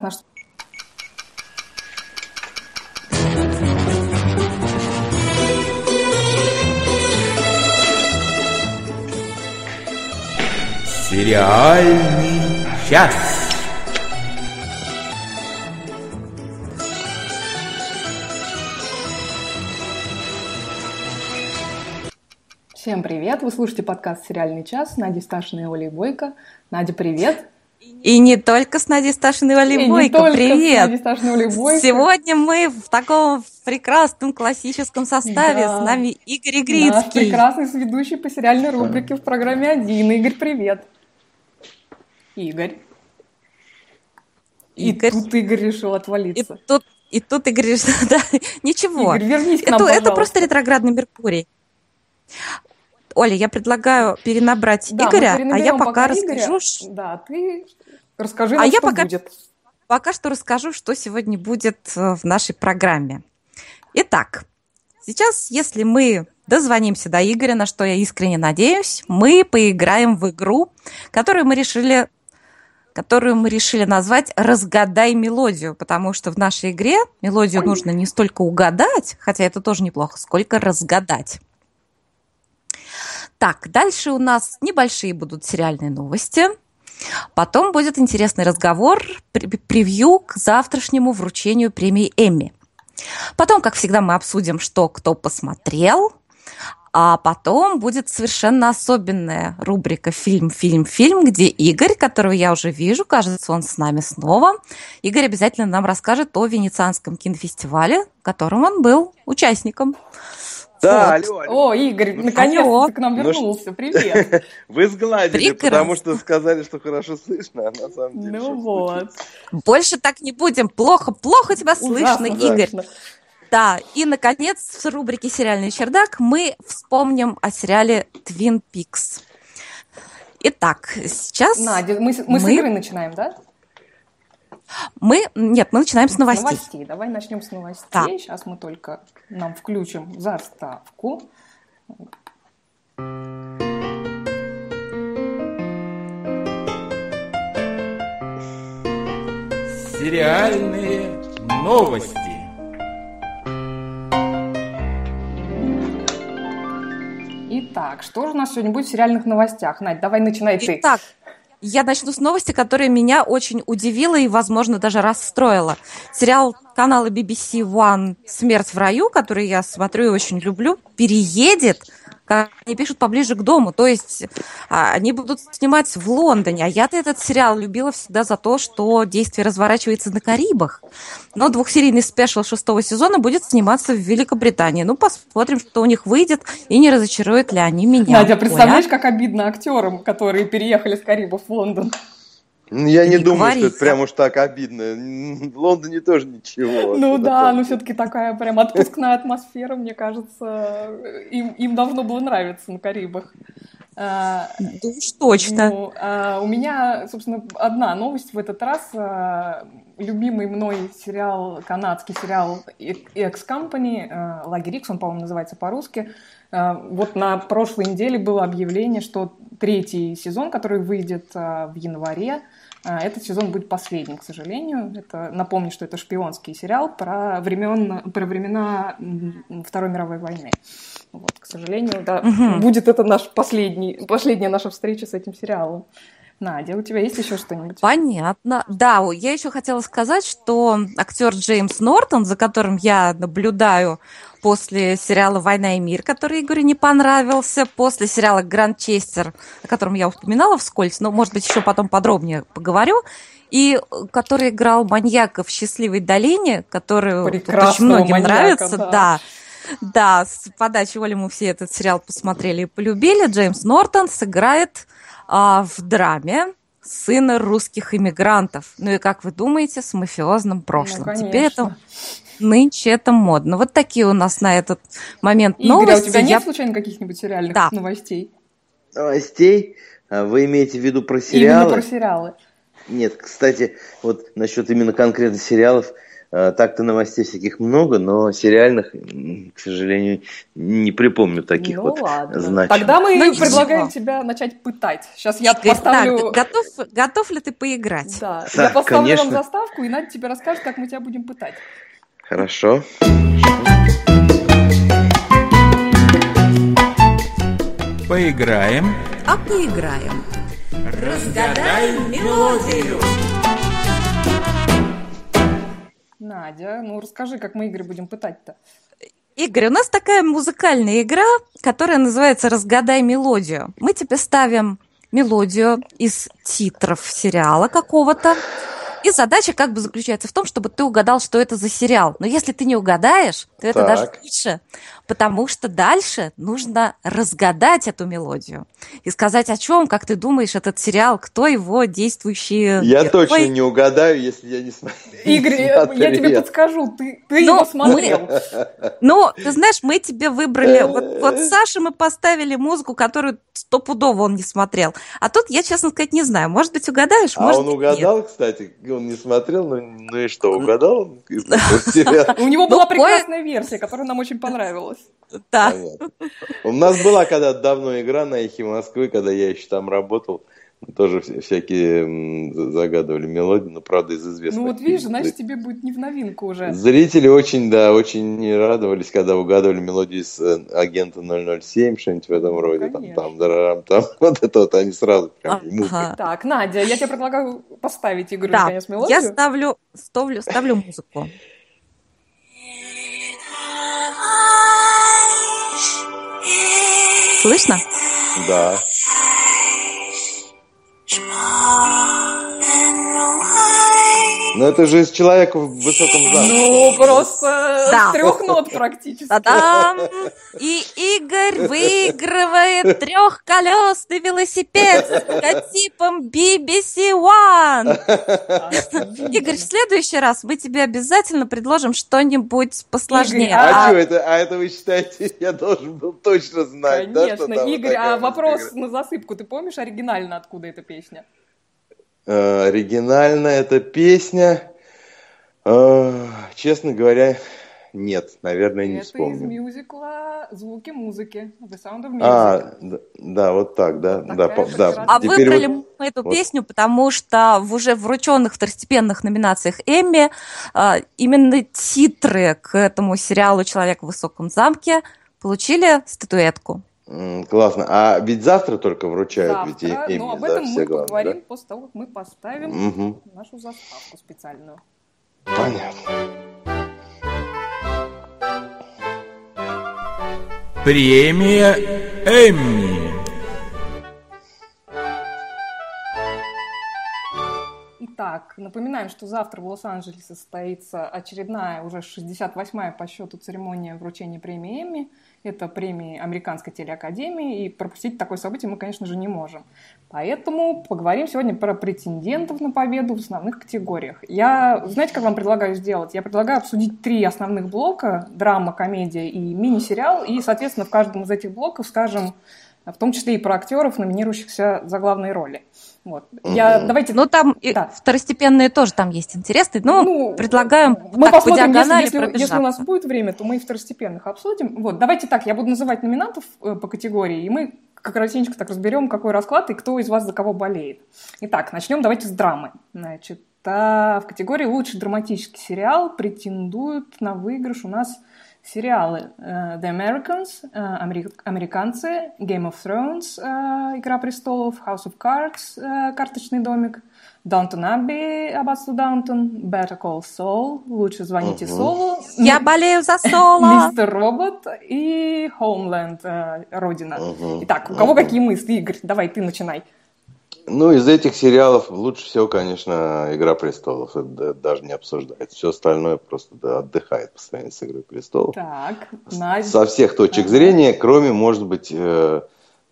Наш... Сериальный час. Всем привет! Вы слушаете подкаст «Сериальный час» Надя Сташина и Оля Бойко. Надя, привет! И не только с Надей Сташиной Валибойко. Привет! С Сегодня мы в таком прекрасном классическом составе. Да. С нами Игорь Игрицкий. Наш прекрасный ведущий по сериальной рубрике в программе «Один». Игорь, привет! Игорь. Игорь. И тут Игорь решил отвалиться. И тут, и тут Игорь решил, да, ничего. Игорь, вернись к нам, это, это просто ретроградный Меркурий. Оля, я предлагаю перенабрать да, Игоря, а я пока, пока расскажу. Игоря. Да, ты расскажи а что я пока, будет. Пока что расскажу, что сегодня будет э, в нашей программе. Итак, сейчас, если мы дозвонимся до Игоря, на что я искренне надеюсь, мы поиграем в игру, которую мы решили которую мы решили назвать «Разгадай мелодию», потому что в нашей игре мелодию нужно не столько угадать, хотя это тоже неплохо, сколько разгадать. Так, дальше у нас небольшие будут сериальные новости. Потом будет интересный разговор, превью к завтрашнему вручению премии Эмми. Потом, как всегда, мы обсудим, что кто посмотрел. А потом будет совершенно особенная рубрика «Фильм, фильм, фильм», где Игорь, которого я уже вижу, кажется, он с нами снова. Игорь обязательно нам расскажет о Венецианском кинофестивале, в котором он был участником. Да, вот. алло, алло. О, Игорь, наконец-то ты к нам ну вернулся. Ну, Привет. Вы сгладили, Прекрасно. потому что сказали, что хорошо слышно, а на самом деле Ну вот. Больше так не будем. Плохо, плохо тебя слышно, Игорь. Да, и, наконец, в рубрике «Сериальный чердак» мы вспомним о сериале «Твин Пикс». Итак, сейчас Надя, мы, мы, мы с игры начинаем, да? Мы, нет, мы начинаем с новостей. С новостей. Давай начнем с новостей. Да. Сейчас мы только нам включим заставку. Сериальные новости. Итак, что же у нас сегодня будет в сериальных новостях? Надь, давай начинай ты. Я начну с новости, которая меня очень удивила и, возможно, даже расстроила. Сериал канала BBC One «Смерть в раю», который я смотрю и очень люблю, переедет они пишут поближе к дому. То есть а, они будут снимать в Лондоне. А я-то этот сериал любила всегда за то, что действие разворачивается на Карибах. Но двухсерийный спешл шестого сезона будет сниматься в Великобритании. Ну, посмотрим, что у них выйдет, и не разочаруют ли они меня. Надя, представляешь, Оля? как обидно актерам, которые переехали с Карибов в Лондон? Ну, я не, не думаю, говорите. что это прям уж так обидно. В Лондоне тоже ничего. Ну да, но все-таки такая прям отпускная атмосфера, мне кажется, им, им должно было нравиться на Карибах. А, да уж точно. Ну, а, у меня, собственно, одна новость в этот раз. А, любимый мной сериал, канадский сериал X-Company, Лагерь X, он, по-моему, называется по-русски. Вот на прошлой неделе было объявление, что третий сезон, который выйдет в январе, этот сезон будет последним, к сожалению. Это, напомню, что это шпионский сериал про, времен, про времена Второй мировой войны. Вот, к сожалению, да, угу. будет это наш последний, последняя наша встреча с этим сериалом. Надя, у тебя есть еще что-нибудь? Понятно. Да, я еще хотела сказать, что актер Джеймс Нортон, за которым я наблюдаю после сериала «Война и мир», который Игорю не понравился, после сериала «Гранд Честер», о котором я упоминала вскользь, но, может быть, еще потом подробнее поговорю, и который играл маньяка в «Счастливой долине», который очень многим маньяка, нравится. Да. да. Да, с подачи Оли мы все этот сериал посмотрели и полюбили. Джеймс Нортон сыграет а, в драме сына русских иммигрантов. Ну и как вы думаете, с мафиозным прошлым. Ну, Теперь это нынче это модно. Вот такие у нас на этот момент Игорь, новости. а у тебя нет Я... случайно каких-нибудь сериальных да. новостей? Новостей? А вы имеете в виду про сериалы? Именно про сериалы. Нет, кстати, вот насчет именно конкретно сериалов, так-то новостей всяких много, но сериальных, к сожалению, не припомню таких ну, вот ладно. значимых. Тогда мы ну, предлагаем ничего. тебя начать пытать. Сейчас я поставлю... Так, готов, готов ли ты поиграть? Да, да я поставлю конечно. вам заставку, и Надя тебе расскажет, как мы тебя будем пытать. Хорошо. Поиграем. А поиграем. Разгадай мелодию. Надя, ну расскажи, как мы Игорь будем пытать-то. Игорь, у нас такая музыкальная игра, которая называется «Разгадай мелодию». Мы тебе ставим мелодию из титров сериала какого-то, и задача как бы заключается в том, чтобы ты угадал, что это за сериал. Но если ты не угадаешь, то это так. даже лучше, потому что дальше нужно разгадать эту мелодию и сказать о чем, как ты думаешь, этот сериал, кто его действующие... Я герои. точно не угадаю, если я не смотрю. Игорь, я тебе подскажу, ты, ты Но его смотрел. Мы, ну, ты знаешь, мы тебе выбрали... Вот, вот Саше мы поставили музыку, которую стопудово он не смотрел. А тут я, честно сказать, не знаю. Может быть, угадаешь, а может он угадал, нет. кстати, он не смотрел, ну, ну и что, угадал? У него была ну, прекрасная версия, которая нам очень понравилась. Да. У нас была когда-то давно игра на эхе Москвы, когда я еще там работал тоже всякие загадывали мелодии, но правда из известных. Ну вот видишь, значит тебе будет не в новинку уже. Зрители очень, да, очень радовались, когда угадывали мелодии с э, агента 007, что-нибудь в этом ну, роде, конечно. там, там, дарарам, там, вот это вот они сразу прям ага. Так, Надя, я тебе предлагаю поставить игру да, наконец мелодию. я ставлю, ставлю, ставлю музыку. Слышно? Да. Ну это же из человека в высоком замке. Ну, просто да. трех нот практически. Та-дам! И Игорь выигрывает трехколесный велосипед с логотипом BBC One. Игорь, в следующий раз мы тебе обязательно предложим что-нибудь посложнее. Игорь, а, а, что это? А это вы считаете, я должен был точно знать, Конечно, да, Игорь, а вопрос на засыпку. Ты помнишь оригинально, откуда эта песня? Э, оригинальная эта песня, э, честно говоря, нет, наверное, не Это вспомню. Это из мюзикла «Звуки музыки», The Sound of Music. А, да, да вот так, да. да, по, да. А Теперь выбрали вот... мы эту вот. песню, потому что в уже врученных второстепенных номинациях Эмми э, именно титры к этому сериалу «Человек в высоком замке» получили статуэтку. Классно. А ведь завтра только вручают завтра, ведь Эмми, но об этом да, мы главное, поговорим да? после того, как мы поставим угу. нашу заставку специальную. Понятно. Премия Эмми. Напоминаем, что завтра в Лос-Анджелесе состоится очередная, уже 68-я по счету церемония вручения премии Эмми. Это премии Американской телеакадемии, и пропустить такое событие мы, конечно же, не можем. Поэтому поговорим сегодня про претендентов на победу в основных категориях. Я, знаете, как вам предлагаю сделать? Я предлагаю обсудить три основных блока – драма, комедия и мини-сериал, и, соответственно, в каждом из этих блоков скажем в том числе и про актеров, номинирующихся за главные роли. Вот. Я, давайте... Ну, там да. второстепенные тоже там есть интересные, но ну, предлагаем мы так, посмотрим, по диагонали если, если, если у нас будет время, то мы и второстепенных обсудим. Вот, давайте так, я буду называть номинантов э, по категории, и мы как коротенько так разберем, какой расклад и кто из вас за кого болеет. Итак, начнем давайте с драмы. Значит, а в категории «Лучший драматический сериал» претендуют на выигрыш у нас сериалы uh, The Americans, uh, Американцы, Game of Thrones, uh, Игра престолов, House of Cards, uh, Карточный домик, Даунтон Абби, Аббатство Даунтон, Better Call Saul, Лучше звоните uh-huh. Солу. Я болею за Соло. Мистер Робот и Homeland, uh, Родина. Uh-huh. Итак, у кого uh-huh. какие мысли? Игорь, давай, ты начинай. Ну, из этих сериалов лучше всего, конечно, «Игра престолов». Это даже не обсуждается. Все остальное просто да, отдыхает по сравнению с «Игрой престолов». Так, Надя. Со всех точек зрения, кроме, может быть, э,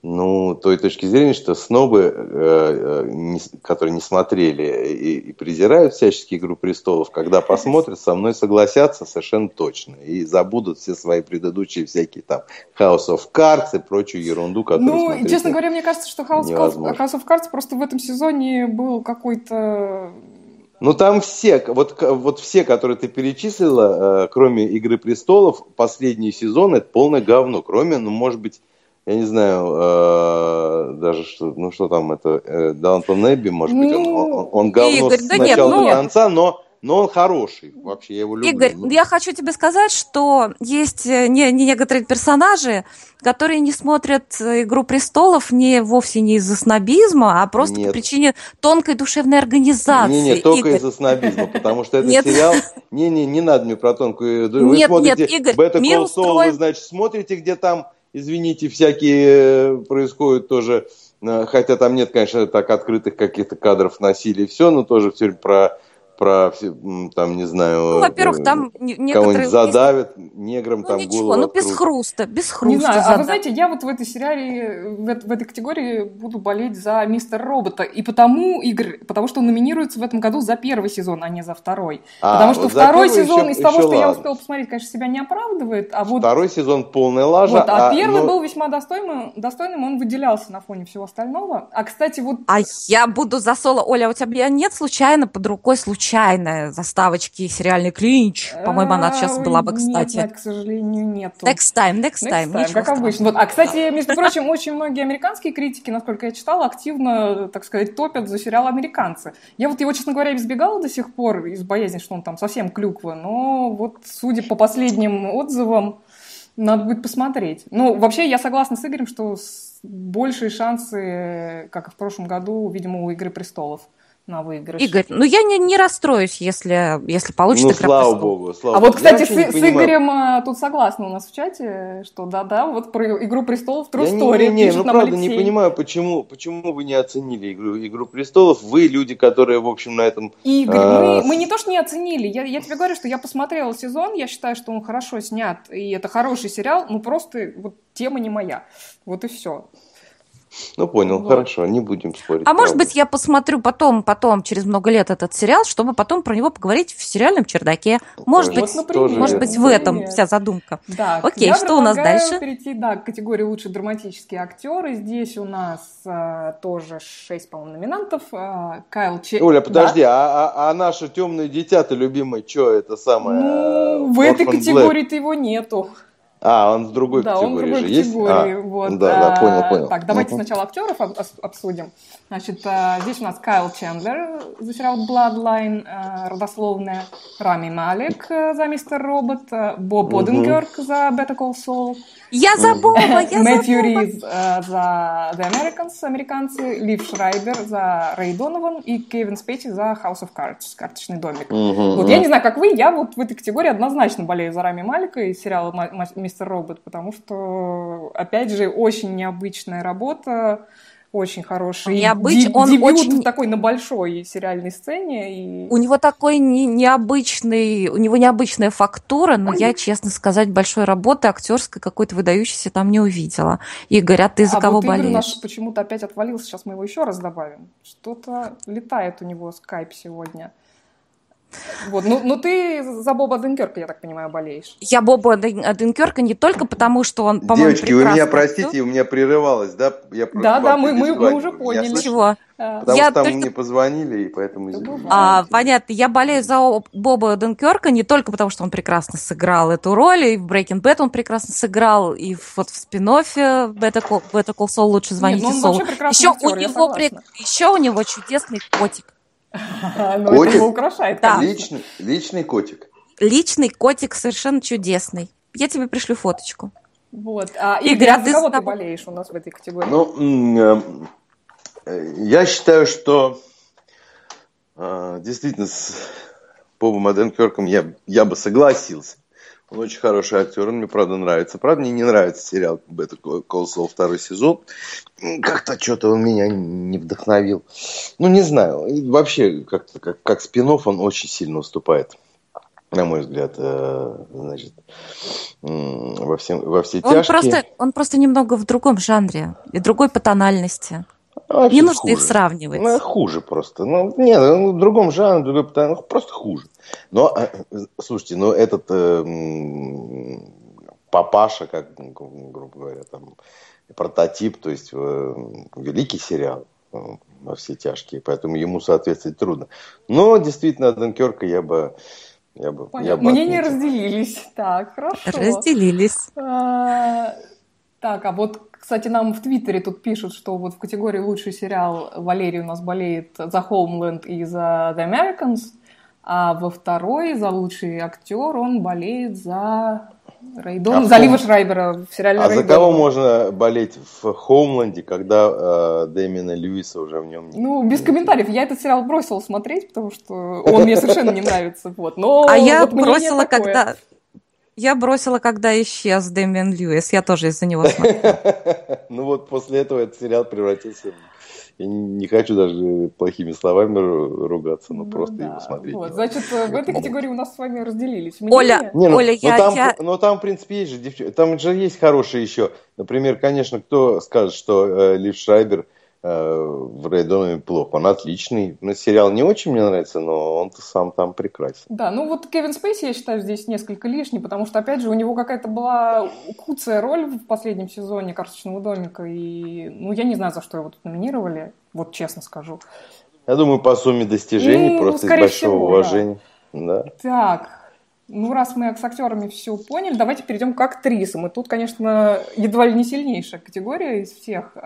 ну, той точки зрения, что снобы, э, э, не, которые не смотрели и, и презирают всячески «Игру престолов», когда посмотрят, со мной согласятся совершенно точно. И забудут все свои предыдущие всякие там House of Cards и прочую ерунду, которую Ну, честно говоря, мне кажется, что House, House of Cards просто в этом сезоне был какой-то Ну там все, вот, вот все, которые ты перечислила, э, кроме Игры престолов, последний сезон это полное говно. Кроме, ну, может быть, я не знаю, э, даже что, ну что там, это э, Даунтон Эбби, может быть, он, он, он говно Игорь, с да начала нет, ну- до конца, но, но он хороший. Вообще, я его люблю. Игорь, Ну, я хочу тебе сказать, что есть э, не, не некоторые персонажи, которые не смотрят э, «Игру престолов» не вовсе не из-за снобизма, а просто Нет. по причине тонкой душевной организации. Не, не, только Игорь. из-за снобизма, потому что этот Нет. сериал... Не, не, не надо мне про тонкую... Вы Нет, смотрите нет, Игорь, Saul, устроен- вы, значит, смотрите, где там, извините, всякие э, происходят тоже... э, Хотя там нет, конечно, так открытых каких-то кадров насилия все, но тоже все про про все, там не знаю. Ну, во-первых, э, там не- некоторые... задавят негром Ну, там ничего, голову ну, без хруста, без хруста. Не знаю, а вы знаете, я вот в этой сериале, в, в этой категории буду болеть за Мистер Робота. И потому, Игорь, потому что он номинируется в этом году за первый сезон, а не за второй. А, потому что вот второй сезон, еще- из того, еще что я ладно. успела посмотреть, конечно, себя не оправдывает. А вот, Второй сезон полная лажа. вот, а, первый ну, был весьма достойным, достойным, он выделялся на фоне всего остального. А, кстати, вот А я буду за соло. Оля, а у тебя нет случайно под рукой случайная заставочки сериальный клинч? По-моему, она сейчас Ой, была бы, Нет, кстати. Надь, к сожалению, нету. Next time, next Next time. time, ничего как страшного. обычно. Вот. А, кстати, между прочим, очень многие американские критики, насколько я читала, активно, так сказать, топят за сериал «Американцы». Я вот его, честно говоря, избегала до сих пор из боязни, что он там совсем клюква, но вот, судя по последним отзывам, надо будет посмотреть. Ну, вообще, я согласна с Игорем, что большие шансы, как и в прошлом году, видимо, у «Игры престолов» на выигрыш. Игорь, ну я не, не расстроюсь, если, если получит Ну, «Игра слава престолов». богу. Слава А вот, богу. Кстати, с, не с. Игорем а, тут согласны у нас в чате, что да-да, вот про «Игру престолов» True Я не, Story не, не, пишет ну нам правда Алексей. не понимаю, почему, почему вы не оценили игру, игру престолов. Вы люди, которые, в общем, на этом. Игорь, А, мы, с- мы не то что не оценили, я, я тебе говорю, что я посмотрела сезон, я считаю, что он хорошо снят, и это хороший сериал, ну просто вот тема не моя. Вот и все. Ну понял, Вот. хорошо, не будем спорить. А может правда. быть, я посмотрю потом, потом, через много лет этот сериал, чтобы потом про него поговорить в сериальном чердаке. Может Тоже- быть, Вот, например, может быть, в этом вся задумка. Да, Окей, я что у нас предлагаю дальше? перейти, да, к категории лучший драматический актер, и здесь у нас а, тоже шесть, по-моему, номинантов. А, Кайл Че... Оля, Да. подожди, а, а, а наше темное дитя-то любимое, что это самое? Ну, в этой категории-то его нету. А, он в другой да, он в категории другой же есть? категории. А, вот. Да, да, А, понял, понял. Так, давайте Мгм. сначала актеров об- обсудим. Значит, а, здесь у нас Кайл Чендлер за сериал Bloodline, а, родословная, Рами Малик за Мистер Робот, Боб. Оденкерк за Better Call Saul, Я забыла, я Мэтью забыла. Риз а, за The Americans, американцы, Лив Шрайбер за Рэй Донован и Кевин Спейси за House of Cards, карточный домик. Вот я не знаю, как вы, я вот в этой категории однозначно болею за Рами Малика из сериала «Ма- Ма- «Мистер Робот», потому что, опять же, очень необычная работа, очень хороший Необыч- ди- он дебют очень- такой на большой сериальной сцене. И... У него такой не- необычный, у него необычная фактура, но я, честно сказать, большой работы актерской какой-то выдающейся там не увидела. Игорь, а ты за а кого вот Игорь болеешь? наш почему-то опять отвалился, сейчас мы его еще раз добавим. Что-то летает у него скайп сегодня. Вот, ну, ну ты за Боба Денкерка, я так понимаю, болеешь. Я Боба Ден- Дюнкерка не только потому, что он, по-моему, Девочки, вы меня простите, актер. у меня прерывалось, да? Я Да, да, мы- мы- мы уже поняли. слышно? Чего? А, Потому Я что там только- мне позвонили, и поэтому. А, понятно, я болею за Боба Дюнкерка не только потому, что он прекрасно сыграл эту роль, и в Breaking Bad он прекрасно сыграл, и вот в спин-оффе Better Call, Better Call Saul лучше звоните Нет, ну Еще актер, у, него, прек- еще у него чудесный котик. Ну, это Котик? его украшает, Да. Личный, личный котик. Личный котик совершенно чудесный. Я тебе пришлю фоточку. Вот. А, Игорь, Игорь, а а ты за кого ты болеешь у нас в этой категории? Ну, э, я считаю, что э, действительно с Бобом Аденкерком я, я бы согласился. Он очень хороший актер, он мне правда нравится. Правда, мне не нравится сериал Call Saul второй сезон. Как-то что-то он меня не вдохновил. Ну, не знаю. И вообще, как-то как, как спин он очень сильно уступает. На мой взгляд, э, значит, во, всем, во все Он тяжкие. просто, он просто немного в другом жанре и другой по тональности. А Не нужно их хуже. сравнивать. Ну, хуже просто. Ну, нет, ну, в другом жанре, другой ну, просто хуже. Но, э, слушайте, ну, этот э, папаша, как, гру- грубо говоря, там, прототип, то есть э, великий сериал. Э, во все тяжкие, поэтому ему соответствовать трудно. Но действительно, Дункерка я бы я бы, я бы Мнения разделились. Так, хорошо. Разделились. А, так, а вот, кстати, нам в Твиттере тут пишут, что вот в категории лучший сериал Валерий у нас болеет за Homeland и за The Americans, а во второй за лучший актер он болеет за Рейдон, А за в Лива Хоум- Шрайбера в сериале А за Рейдон. кого можно болеть в Хоумленде, когда э, Дэмина Льюиса уже в нем нет? Ну, без комментариев. Я этот сериал бросила смотреть, потому что он мне совершенно не нравится. Вот. Но А я бросила, такое. когда... Я бросила, когда исчез Дэмиан Льюис. Я тоже из-за него смотрела. Ну вот после этого этот сериал превратился в... Я не хочу даже плохими словами ру- ругаться, но Ну просто да. его смотреть. Вот, значит, э, в этой категории у нас с вами разделились. Оля, мнения. Не, ну, Оля, ну, я- там, я- ну там, в принципе, есть же девчонки. Там же есть хорошие еще. Например, конечно, кто скажет, что э, Лив Шрайбер э, в Рейдоне плохо. Он отличный. Ну, сериал не очень мне нравится, но он-то сам там прекрасен. Да, ну вот Кевин Спейси, я считаю, здесь несколько лишний, потому что, опять же, у него какая-то была куцая роль в последнем сезоне «Карточного домика», и, ну, я не знаю, за что его тут номинировали, вот честно скажу. Я думаю, по сумме достижений, Ну, просто из большого всего, да. уважения. Да. Так, ну раз мы с актерами все поняли, давайте перейдем к актрисам. И тут, конечно, едва ли не сильнейшая категория из всех.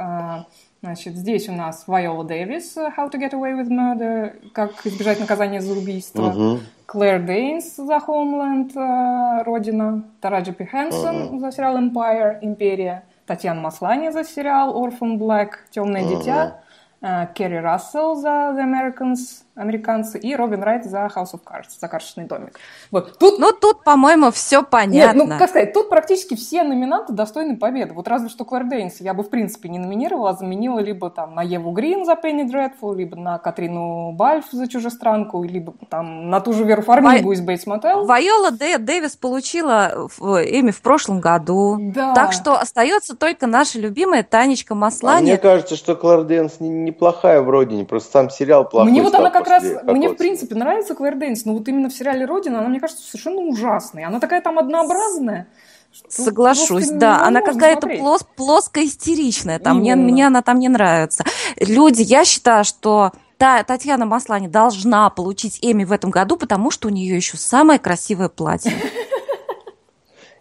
Значит, здесь у нас Вайола Дэвис, How to Get Away with Murder, как избежать наказания за убийство. Мгм. Клэр Дейнс за Homeland, э, Родина. Тараджи Пи Хэнсон за сериал Empire, Империя. Татьяна Маслани за сериал Orphan Black, Темное Мгм. дитя. Э, Керри Рассел за The Americans, Американцы. И Робин Райт за House of Cards, за Карточный домик. Вот. Тут Ну, тут, по-моему, все нет, понятно. ну, как сказать, тут практически все номинанты достойны победы. Вот разве что Клэр Дейнс я бы, в принципе, не номинировала, а заменила либо там на Еву Грин за Penny Dreadful, либо на Катрину Бальф за Чужестранку, либо там на ту же Веру Фармигу из Bates Motel. Вайола Дэ- Дэвис получила Эмми в прошлом году. Да. Так что остается только наша любимая Танечка А Маслани. мне кажется, что Клэр Дэнс не- неплохая в родине, просто сам сериал плохой Мне вот она как раз, после мне в принципе нравится Клэр Дейнс, но вот именно в сериале «Родина» она, мне кажется, совершенно ужасная. Она такая там однообразная. что Соглашусь, да. Она какая-то плос, плоско-истеричная. Там мне, мне она там не нравится. Люди, я считаю, что та, Татьяна Маслани должна получить Эми в этом году, потому что у нее еще самое красивое платье.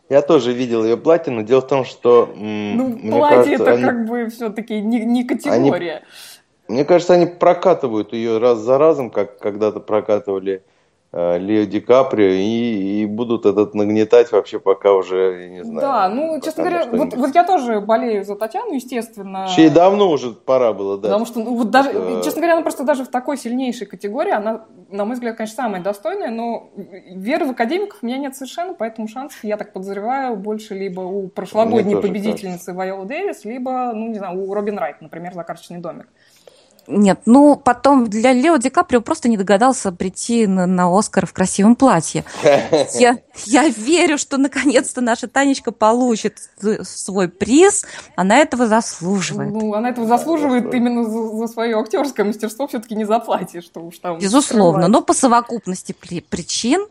Я тоже видел ее платье, но дело в том, что Ну, платье кажется, это они- как бы все-таки не, не категория. Мне кажется, они прокатывают ее раз за разом, как когда-то прокатывали э, Лео Ди Каприо, и, и будут этот нагнетать вообще, пока уже, я не знаю. Да, ну, честно говоря, вот, вот я тоже болею за Татьяну, естественно. И давно уже пора было, да. Потому что, ну, вот даже, Э, честно говоря, она просто даже в такой сильнейшей категории, она, на мой взгляд, конечно, самая достойная, но веры в академиков у меня нет совершенно, поэтому шансов, я так подозреваю, больше либо у прошлогодней победительницы Вайолы Дэвис, либо, ну, не знаю, у Робин Райт, например, за «Карточный домик». Нет, ну потом для Лео Ди Каприо просто не догадался прийти на, на Оскар в красивом платье. Я, я верю, что наконец-то наша Танечка получит свой приз. Она этого заслуживает. Ну, она этого заслуживает именно за, за свое актерское мастерство, все-таки не за платье, что уж там. Безусловно, скрывать. но по совокупности при- причин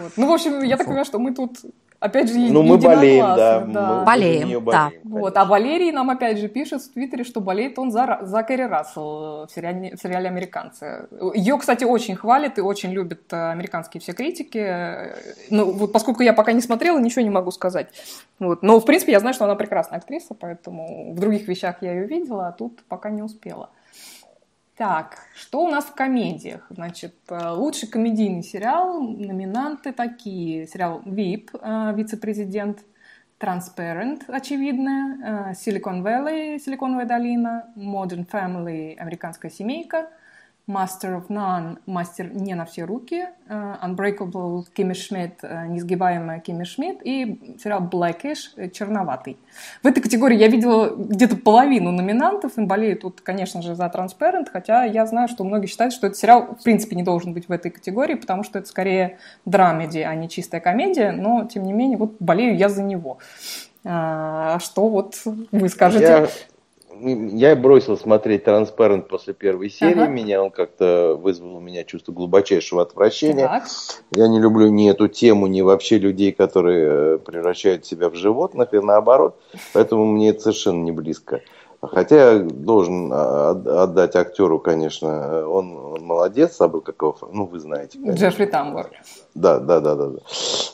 Вот. Ну, в общем, я так понимаю, что мы тут, опять же, Ну, мы болеем, да. единогласны, мы Болеем, неё да. Вот. А Валерий нам опять же пишет в Твиттере, что болеет он за, за Кэрри Рассел в сериале, в сериале «Американцы». Ее, кстати, очень хвалят и очень любят э, американские все критики. Ну, вот поскольку я пока не смотрела, ничего не могу сказать. Вот. Но, в принципе, я знаю, что она прекрасная актриса, поэтому в других вещах я ее видела, а тут пока не успела. Так, что у нас в комедиях? Значит, э, лучший комедийный сериал, номинанты такие. Сериал VIP, э, вице-президент, Transparent, очевидно, э, Silicon Valley, Силиконовая долина, Modern Family, американская семейка, Master of None, мастер не на все руки, э, Unbreakable, Кимми Шмидт, э, несгибаемая Кимми Шмидт и сериал Blackish, э, черноватый. В этой категории я видела где-то половину номинантов, им болеют тут, конечно же, за Transparent, хотя я знаю, что многие считают, что этот сериал в принципе не должен быть в этой категории, потому что это скорее драмеди, а не чистая комедия, но тем не менее вот болею я за него. А, что вот вы скажете? Я, я бросил смотреть «Транспарент» после первой серии. Ага. Меня он как-то вызвал у меня чувство глубочайшего отвращения. Так. Я не люблю ни эту тему, ни вообще людей, которые э, превращают себя в животных, и наоборот. Поэтому мне это совершенно не близко. Хотя я должен а, отдать актеру, конечно, он, он молодец, забыл как его, ну вы знаете. Конечно. Джеффри Тамбор. Да, да, да, да, да.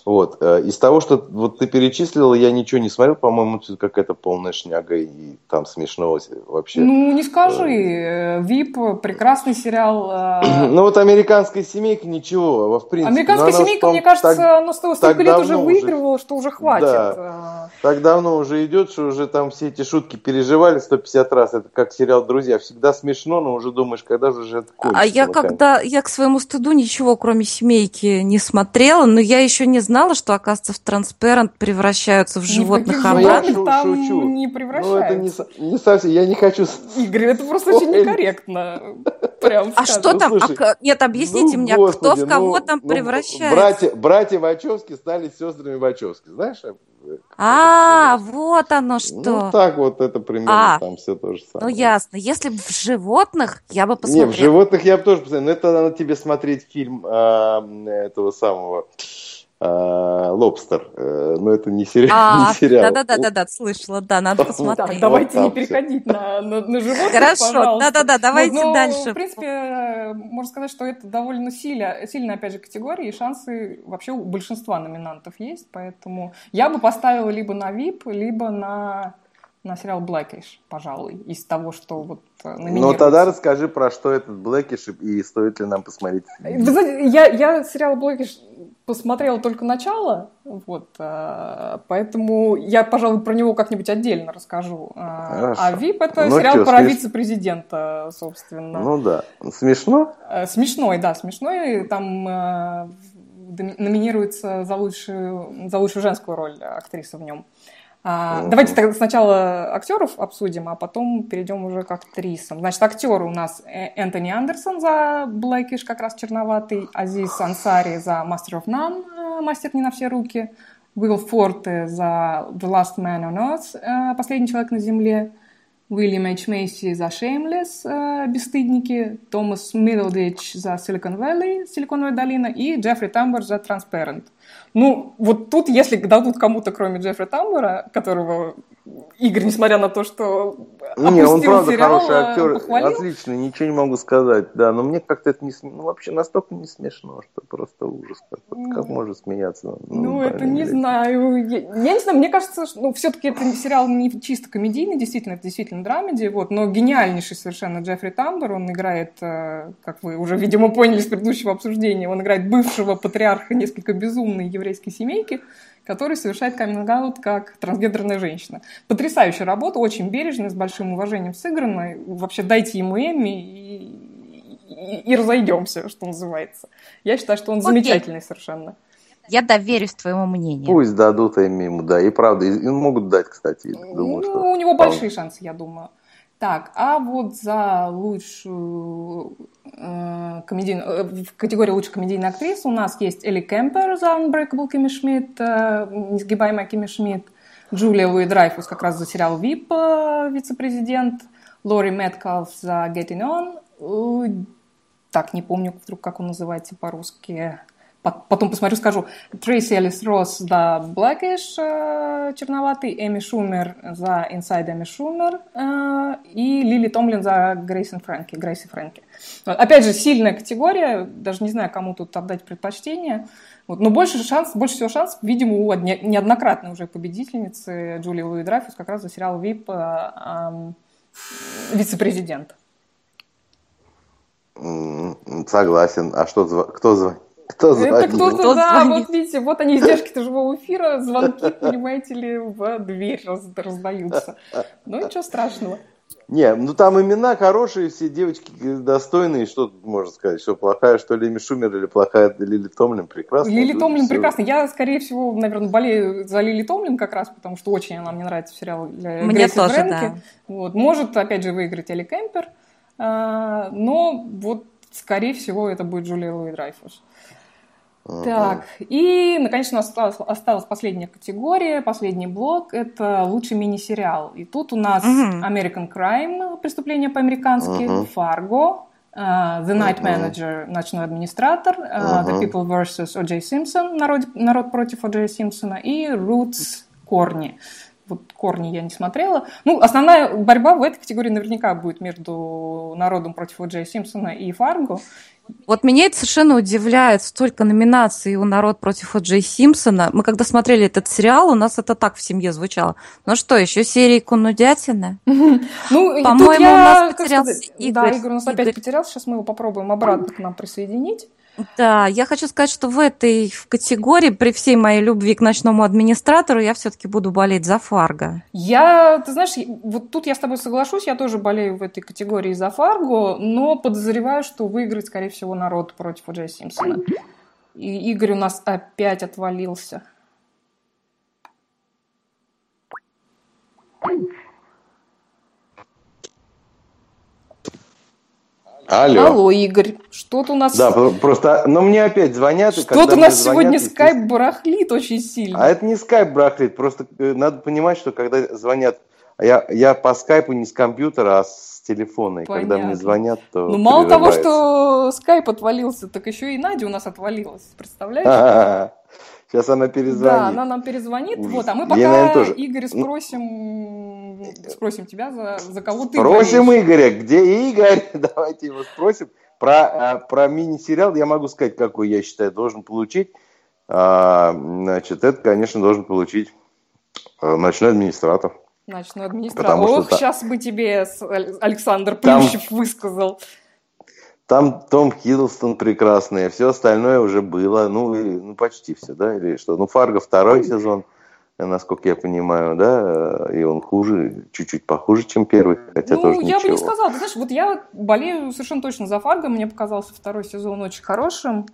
Вот. Э, из того, что вот ты перечислила, я ничего не смотрел, по-моему, какая-то полная шняга, и там смешного вообще. Ну, не скажи. Вип, прекрасный сериал. Э, ну, вот «Американская семейка» ничего, в принципе. «Американская семейка», мне кажется, так, оно столько лет уже выигрывало, что уже хватит. Да, так давно уже идет, что уже там все эти шутки переживали 150 раз. Это как сериал «Друзья». Всегда смешно, но уже думаешь, когда же это кончится. А я когда, я к своему стыду ничего, кроме «Семейки», не смотрела, но я еще не знала, что, оказывается, в Транспарант превращаются в животных обратно. там шучу. не превращаются. Ну, это не, не совсем, я не хочу... Игорь, это просто очень некорректно. Прям а что там? Ну, слушай, а, нет, объясните ну, мне, господи, кто в кого ну, там превращается? Братья, братья Вачовски стали сестрами Вачовски, знаешь? А, вот оно что. Ну, так вот это примерно а, там все то же самое. Ну, ясно. Если в животных, я бы посмотрела. Не, в животных я бы тоже посмотрел. Но это надо тебе смотреть фильм а, этого самого а, Лобстер. Э, но это не, сери... а, не сериал. Да-да-да, да, слышала, да, надо посмотреть. Так, давайте не переходить на, на, на животных, Хорошо, да-да-да, давайте но, дальше. в принципе, можно сказать, что это довольно сильная, сильная, опять же, категория, и шансы вообще у большинства номинантов есть, поэтому я бы поставила либо на VIP, либо на на сериал Blackish, пожалуй, из того, что вот э, Ну, тогда расскажи, про что этот Blackish и стоит ли нам посмотреть. Вы знаете, я, я сериал Blackish посмотрела только начало, вот, э, поэтому я, пожалуй, про него как-нибудь отдельно расскажу. Э, Хорошо. А ВИП это ну, сериал что, про смеш... вице-президента, собственно. Ну да. Смешно? Смешной, да, смешной. Там номинируется за лучшую, за лучшую женскую роль актриса в нем. А, давайте тогда сначала актеров обсудим, а потом перейдем уже к актрисам. Значит, актеры у нас э, Энтони Андерсон за Блэкиш, как раз черноватый, Азиз Ансари за Master of None, э, мастер не на все руки, Уилл Форте за The Last Man on Earth, э, последний человек на земле, Уильям Эйч Мейси за Shameless, Бесстыдники, Томас Миддлдич за Silicon Valley, Силиконовая долина и Джеффри Тамбер за Transparent. Ну, вот тут, если дадут кому-то, кроме Джеффри Тамбера, которого Игорь, несмотря на то, что не, он правда сериал, хороший актер, похвалил. отлично, ничего не могу сказать, да, но мне как-то это не ну, вообще настолько не смешно, что просто ужас, как, ну, как можно смеяться. Ну, ну это не деле. знаю, я, я не знаю, мне кажется, что ну, все-таки это сериал не чисто комедийный, действительно, это действительно драмеди, вот, но гениальнейший совершенно Джеффри Тамбер, он играет, э, как вы уже, видимо, поняли с предыдущего обсуждения, он играет бывшего патриарха несколько безумной еврейской семейки, который совершает каминг как трансгендерная женщина. Потрясающая работа, очень бережная, с большим уважением сыграна. Вообще дайте ему Эмми и, и, и разойдемся, что называется. Я считаю, что он Окей. замечательный совершенно. Я доверюсь твоему мнению. Пусть дадут Эмми ему, да. И правда, и могут дать, кстати. Думаю, ну, что у него большие шансы, я думаю. Так, а вот за лучшую э, комедийную, э, в категории лучшей комедийной актрисы у нас есть Элли Кемпер за Unbreakable Кимми Шмидт, э, несгибаемая Кимми Шмидт, Джулия Луи Драйфус как раз за сериал «Вип» э, вице-президент, Лори Мэткалф за Getting On, э, так, не помню вдруг, как он называется по-русски, потом посмотрю, скажу. Трейси Элис Росс за Blackish, э, черноватый, Эми Шумер за Inside Эми Шумер э, и Лили Томлин за Грейсон Фрэнки, Грейси Фрэнки. Опять же, сильная категория, даже не знаю, кому тут отдать предпочтение. Вот. Но больше шанс, больше всего шанс, видимо, у неоднократной уже победительницы Джулии Луи Драфис как раз за сериал «Вип» э, вице-президент. Согласен. А что, кто звонит? Кто звонит? Это кто-то, кто да, звонит? вот видите, вот они издержки живого эфира, звонки, понимаете ли, в дверь раз, раздаются. Ну, ничего страшного. Не, ну там имена хорошие, все девочки достойные, что тут можно сказать, что плохая, что Леми Шумер или плохая Лили Томлин, прекрасно. Лили Томлин все. прекрасно. Я, скорее всего, наверное, болею за Лили Томлин как раз, потому что очень она мне нравится в сериале Мне Грейси тоже, Фрэнки. да. Вот. Может, опять же, выиграть Элли Кемпер, а, но вот, скорее всего, это будет Джулия Луи Драйфус. Так, и, наконец, у нас осталась, осталась последняя категория, последний блок, это лучший мини-сериал. И тут у нас uh-huh. American Crime, преступление по-американски, uh-huh. Fargo, uh, The Night uh-huh. Manager, ночной администратор, uh, uh-huh. The People vs. O.J. Simpson, народ, народ против О.Дж. Симпсона, и Roots Корни. вот корни я не смотрела. Ну, основная борьба в этой категории наверняка будет между народом против О. Джей Симпсона и Фарго. Вот меня это совершенно удивляет. Столько номинаций у «Народ против. Джей Симпсона». Мы когда смотрели этот сериал, у нас это так в семье звучало. Ну что, еще серии Кунудятины? Ну, по-моему, у нас потерялся Игорь. Да, Игорь у нас опять потерялся. Сейчас мы его попробуем обратно к нам присоединить. Да, я хочу сказать, что в этой категории, при всей моей любви к ночному администратору, я все-таки буду болеть за Фарго. Я, ты знаешь, вот тут я с тобой соглашусь, я тоже болею в этой категории за Фарго, но подозреваю, что выиграет, скорее всего, народ против Джей Симпсона. И Игорь у нас опять отвалился. Алло. Алло, Игорь, что-то у нас... Да, просто, но мне опять звонят. Что-то у нас звонят, сегодня скайп барахлит очень сильно. А это не скайп барахлит, просто э, надо понимать, что когда звонят... Я, я по скайпу не с компьютера, а с телефона. И Понятно. когда мне звонят, то Ну, мало того, что скайп отвалился, так еще и Надя у нас отвалилась. Представляешь? Сейчас она перезвонит. Да, она нам перезвонит. Ужас. Вот, а мы пока Я, наверное, тоже. Игоря ну, спросим, спросим тебя, за, за кого ты Спросим болеешь. Игоря. Где Игорь? Давайте его спросим. Про, а, про мини-сериал я могу сказать, какой я считаю должен получить. А, значит, это, конечно, должен получить э, ночной администратор. Ночной администратор. Потому Ох, что сейчас бы тебе Александр Плющев там... высказал. Там Том Хиддлстон прекрасный, а все остальное уже было, ну, и, ну почти все, да, или что? Ну, Фарго второй сезон, насколько я понимаю, да, и он хуже, чуть-чуть похуже, чем первый, хотя ну, тоже я ничего. бы не сказала, ты знаешь, вот я болею совершенно точно за Фарго, мне показался второй сезон очень хорошим,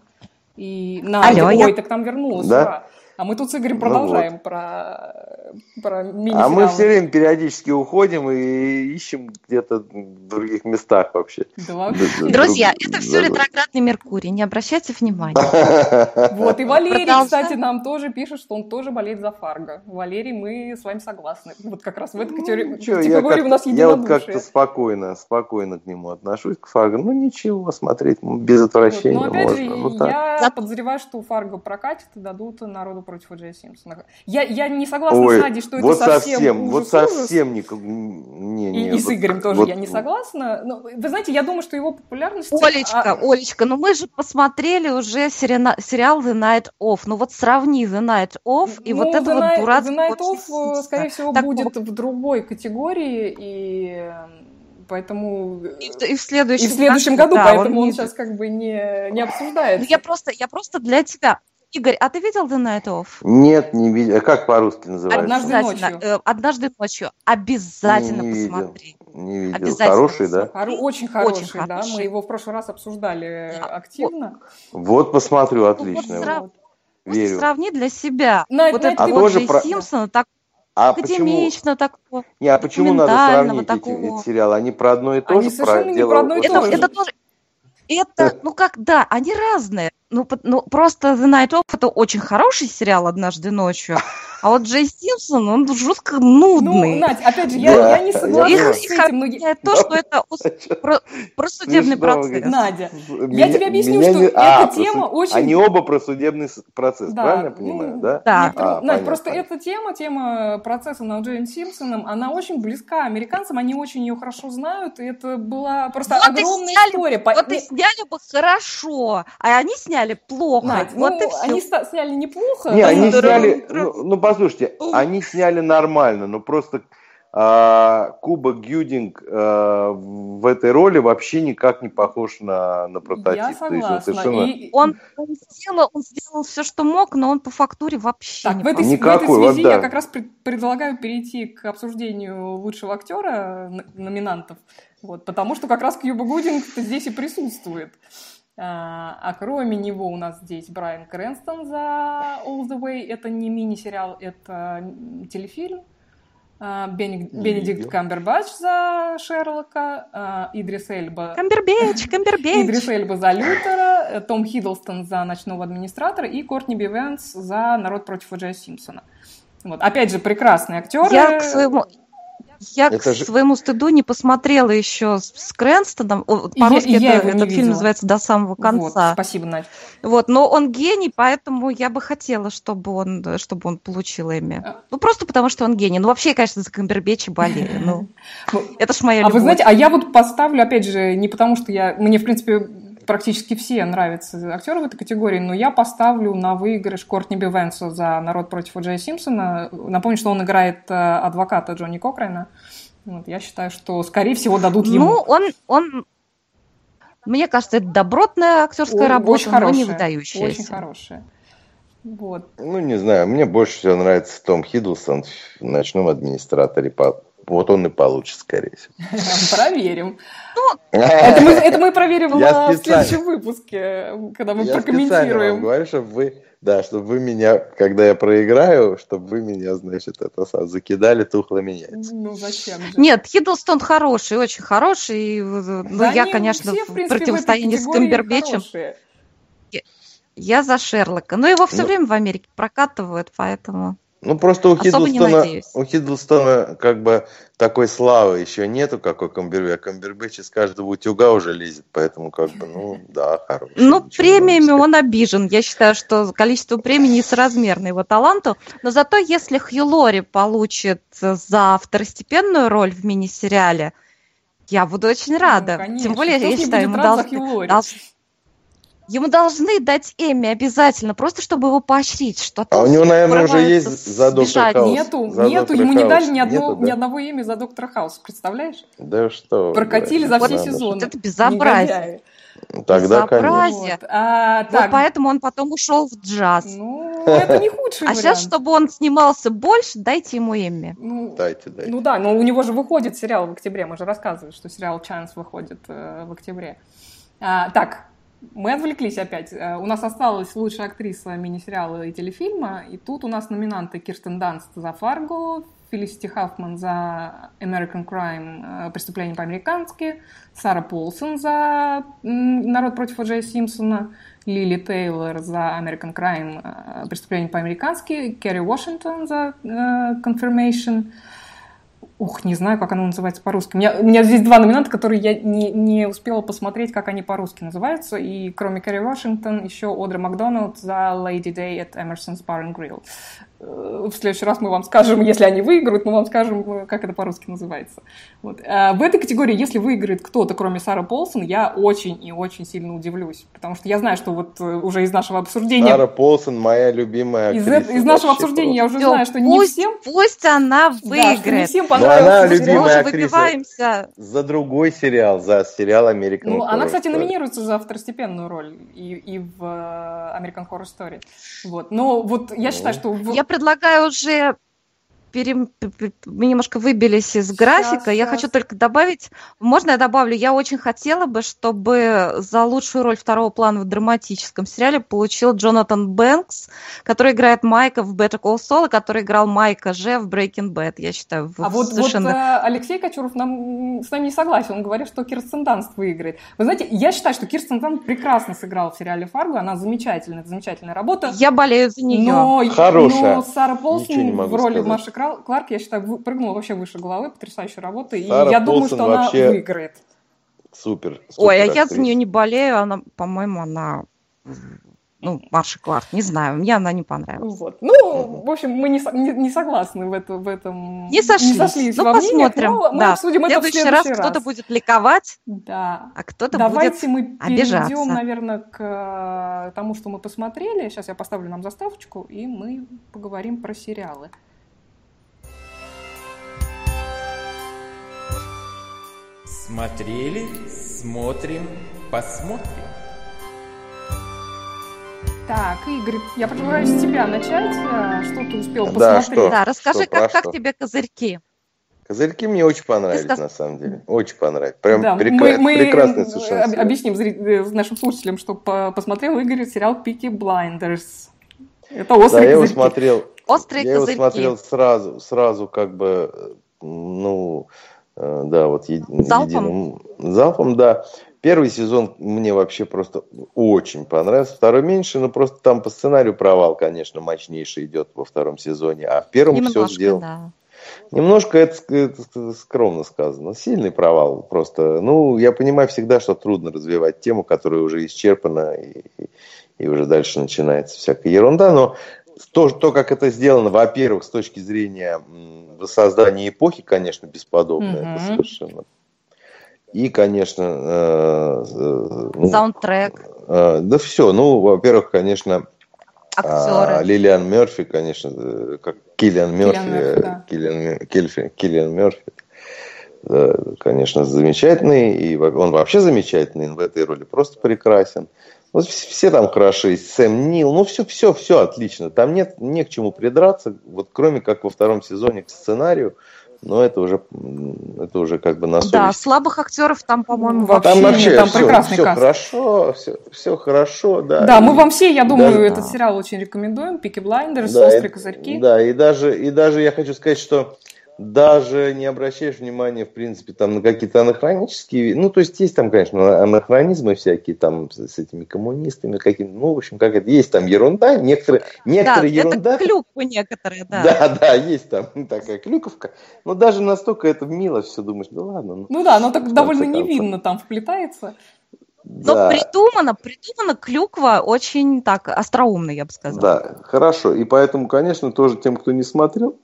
и на, Алло, ой, я... так там вернулась, да? ура. А мы тут с Игорем продолжаем ну вот. про, про мини А мы все время периодически уходим и ищем где-то в других местах вообще. Да, Друзья, это все ретроградный Меркурий, не обращайте внимания. Вот, и Валерий, кстати, нам тоже пишет, что он тоже болеет за Фарго. Валерий, мы с вами согласны. Вот как раз в этой категории, категории у нас Я вот как-то спокойно, спокойно к нему отношусь, к Фарго. Ну, ничего, смотреть без отвращения вот, Но опять можно. же, я подозреваю, что Фарго прокатит и дадут народу против О. Симпсона. Я, я не согласна Ой, с Надей, что вот это совсем совсем, ужас, Вот совсем ужас. не, не, не, и, и с Игорем тоже вот, я не согласна. Но, вы знаете, я думаю, что его популярность... Олечка, а... Олечка, ну мы же посмотрели уже сериал, сериал The Night Off. Ну вот сравни The Night Off и ну, вот это вот дурацкое... The Night Off, скорее всего, так, будет в другой категории, и поэтому и, и в следующем, и в следующем году, да, поэтому он, он сейчас как бы не не обсуждается. Ну, я просто я просто для тебя Игорь, а ты видел The Night Of? Нет, не видел. А как по-русски называется? Однажды ночью. Э, однажды ночью. Обязательно не, не посмотри. Видел. Не видел. Обязательно. Хороший, да? Хоро- очень хороший, очень да. Хороший. Мы его в прошлый раз обсуждали да. активно. Вот посмотрю, отлично. Вот, вот. Верю. Сравни для себя. На, вот это а вот тоже про... Симпсона, так а академично такого. Не, а почему надо сравнить такого. эти, эти сериалы? Они про одно и то Они же? Совершенно про не дело... про одно и то же. Это тоже это, ну как, да, они разные. Ну, ну, просто The Night Of это очень хороший сериал «Однажды ночью», а вот Джей Симпсон, он жутко нудный. Ну, Надь, опять же, я, да, я не согласна их, с этим. Но... Я... То, что это про, про судебный процесс. Надя, меня, я тебе объясню, что не... а, эта тема про... очень... Они оба про судебный процесс, да, правильно я понимаю, ну, да? Да. Нет, а, Надь, просто эта тема, тема процесса над Джейн Симпсоном, она очень близка американцам, они очень ее хорошо знают, и это была просто вот огромная сняли, история. Вот и сняли бы хорошо, а они сняли плохо. Надь, вот ну, и все. они сняли неплохо. Не, они сняли, ну, ну послушайте, они сняли нормально, но просто а, Куба Гюдинг а, в этой роли вообще никак не похож на, на прототип. Я согласна. Есть он, и... он, он, сделал, он сделал все, что мог, но он по фактуре вообще так, не в этой, Никакой, в этой связи вот, да. я как раз предлагаю перейти к обсуждению лучшего актера номинантов, вот, потому что как раз Кьюба Гудинг здесь и присутствует. А, а кроме него у нас здесь Брайан Крэнстон за All the Way. Это не мини-сериал, это телефильм. А, Бенедикт Камбербач за Шерлока, а, Идрис Эльба... Камбербеч, Камбербеч! Идрис Эльба за Лютера, э, Том Хиддлстон за Ночного администратора и Кортни Бивенс за Народ против О'Джея Симпсона. Вот. Опять же, прекрасные актеры. Я к своему, Я Это к же- своему стыду не посмотрела еще с, Крэнстоном. По-русски я это- этот фильм видела. называется «До самого Вот, конца». спасибо, Надь. Вот, но он гений, поэтому я бы хотела, чтобы он, чтобы он получил Эмми. А. Ну, просто потому, что он гений. Ну, вообще, я, конечно, за Камбербэтча болею. Ну, Ну, это ж моя А любовь. вы знаете, а я вот поставлю, опять же, не потому что я... Мне, в принципе, практически все нравятся актеры в этой категории, но я поставлю на выигрыш Кортни Бивенсу за «Народ против Джея Симпсона». Напомню, что он играет э, адвоката Джонни Кокрейна. Вот, я считаю, что, скорее всего, дадут ему. Ну, он, он, мне кажется, это добротная актерская О- работа, очень но не хорошая, выдающаяся. Очень хорошая. Вот. Ну, не знаю, мне больше всего нравится Том Хиддлстон в «Ночном администраторе». По- Вот он и получит, скорее всего. Проверим. Это мы, это мы проверим Я на специально- следующем выпуске, когда мы Я прокомментируем. говорю, чтобы вы, да, чтобы вы меня, когда я проиграю, чтобы вы меня, значит, это сам закидали тухлыми яйцами. Ну, зачем же? Нет, Хиддлстон хороший, очень хороший. и, Ну, я, конечно, все, в в в противостоянии с хорошие. я за Шерлока. Но его все Ну. время в Америке прокатывают, поэтому... Ну, просто у Особо Хиддлстона, у Хиддлстона как бы такой славы еще нету, как у Камбербэтча. А Камбербэтч из каждого утюга уже лезет, поэтому как бы, ну, да, хороший. Ну, премиями он обижен. Я считаю, что количество премий несоразмерно его таланту. Но зато если Хью Лори получит за второстепенную роль в мини-сериале, я буду очень рада. Ну, конечно. Тем более, Кто я считаю, ему рад за должны, Хью Лори? долж- ему должны дать Эмми обязательно, просто чтобы его поощрить. Что А у него, наверное, уже есть за Доктор сбежать. Хаус. Нету, За нету, Доктора ему не дали Хауса. ни, одно, Нету, да? ни одного имя за Доктора Хаус, представляешь? Да что Прокатили за все надо. сезоны. Вот это безобразие. Негодяи. Тогда, конечно. Безобразие. Вот. А, Вот так, поэтому он потом ушел в джаз. ну, это не худший А сейчас, чтобы он снимался больше, дайте ему Эмми. Ну, Дайте, дайте. Ну да, но у него же выходит сериал в октябре. Мы же рассказывали, что сериал «Чанс» выходит э, в октябре. А, так, мы отвлеклись опять. Э, у нас осталась лучшая актриса мини-сериала и телефильма. И тут у нас номинанты Кирстен Данст за «Фарго», Фелисити Хаффман за «American Crime. э, Преступление по-американски», Сара Полсон за «Народ против О. Симпсона», Лили Тейлор за American Crime. э, Преступление по-американски, Керри Вашингтон за Confirmation, Ух, не знаю, как оно называется по-русски. У меня, у меня здесь два номинанта, которые я не, не успела посмотреть, как они по-русски называются. И кроме Керри Вашингтон, еще Одри Макдоналд за Lady Day at Emerson's Bar and Grill. Э, В следующий раз мы вам скажем, если они выиграют, мы вам скажем, э, как это по-русски называется. Вот. А В этой категории, если выиграет кто-то, кроме Сары Полсон, я очень и очень сильно удивлюсь. Потому что я знаю, что вот э, уже из нашего обсуждения... Сара Полсон моя любимая Из, актриса. из нашего обсуждения я просто. уже Всё, знаю, что не пусть, всем... пусть она Да, что не выиграет. всем она понравился Мы любимая уже актриса. выбиваемся. За другой сериал, за сериал American Ну, она, Horror кстати, Story. номинируется за второстепенную роль и, и в American Horror Story. Вот. Но вот я считаю, что... Я предлагаю уже перем- п- п- мы немножко выбились из графика. Я щас. хочу только добавить, можно я добавлю, я очень хотела бы, чтобы за лучшую роль второго плана в драматическом сериале получил Джонатан Бэнкс, который играет Майка в Better Call Saul, и который играл Майка же в Breaking Bad. Я считаю, в- А вот, вот совершенно... э, Алексей Кочуров нам, с нами не согласен. Он говорит, что Кирстен Данст выиграет. Вы знаете, я считаю, что Кирстен Данст прекрасно сыграла в сериале «Фарго». Она замечательная, замечательная работа. Я болею за нее. Но, Хорошая. но Сара Ничего не Полсон могу в роли сказать. Маши Кра- Кларк, я считаю, прыгнула вообще выше головы, потрясающая работа. И Сара я думаю, Полсон что она вообще выиграет. Супер. Ой, а супер я за нее не болею, она, по-моему, она... Ну, Марша Кларк, не знаю, мне она не понравилась. Вот. Ну, в общем, мы не, не, не согласны в, это, в этом. Не сошлись. ну, во мнениях, посмотрим. но мы да. обсудим в это в следующий раз следующий кто-то будет ликовать, Да. а кто-то Давайте будет... мы обижаться. перейдем, наверное, к э, тому, что мы посмотрели. Сейчас я поставлю нам заставочку, и мы поговорим про сериалы. Смотрели, смотрим, посмотрим. Так, Игорь, я предлагаю с тебя начать. Э, Что ты успел Да, посмотреть? что? Да, расскажи, Что, как, как что? тебе козырьки? Козырьки мне очень понравились, сказ- на самом деле. Очень понравились. Прям Да, прекра- мы, мы прекрасный совершенно об- объясним зри- э, нашим слушателям, что по- посмотрел Игорь сериал «Peaky Blinders». Это острые Да, я его козырьки. смотрел. Острые я его козырьки. смотрел сразу, сразу как бы, э, ну, да, вот еди- Залпом? единым залпом, да. Первый сезон мне вообще просто очень понравился. Второй меньше, но просто там по сценарию провал, конечно, мощнейший идет во втором сезоне. А в первом все Немножко, сделано. да. Немножко это, это скромно сказано. Сильный провал просто. Ну, я понимаю всегда, что трудно развивать тему, которая уже исчерпана, и, и уже дальше начинается всякая ерунда. Но то, то, как это сделано, во-первых, с точки зрения воссоздания эпохи, конечно, бесподобно. Mm-hmm. Это совершенно. И, конечно... Э, э, ну, Саундтрек. Э, да все. Ну, во-первых, конечно, Актеры. А, Лилиан Мерфи, конечно, э, как Киллиан Мерфи, Киллиан Мерфи, да. Конечно, замечательный, и он вообще замечательный в этой роли, просто прекрасен. Вот все там хороши, Сэм Нил, ну все, все, все отлично. Там нет не к чему придраться, вот кроме как во втором сезоне к сценарию но это уже, это уже как бы на совесть. Да, слабых актеров там, по-моему, вообще, там вообще нет, там все, прекрасный все каст. хорошо, все, все хорошо, да. Да, и, мы вам все, я думаю, даже, этот сериал очень рекомендуем, Peaky Blinders, да, Острые козырьки. Да, и даже, и даже я хочу сказать, что даже не обращаешь внимания, в принципе, там на какие-то анахронические, ну, то есть есть там, конечно, анахронизмы всякие, там, с этими коммунистами какими ну, в общем, как это, есть там ерунда, некоторые, некоторые да, ерунда. это клюквы некоторые, да. Да, да, есть там такая клюковка, но даже настолько это мило все, думаешь, да ладно. Ну, ну да, но так довольно невинно там вплетается. Но да. придумано, придумано клюква очень так остроумно, я бы сказала. Да, хорошо. И поэтому, конечно, тоже тем, кто не смотрел,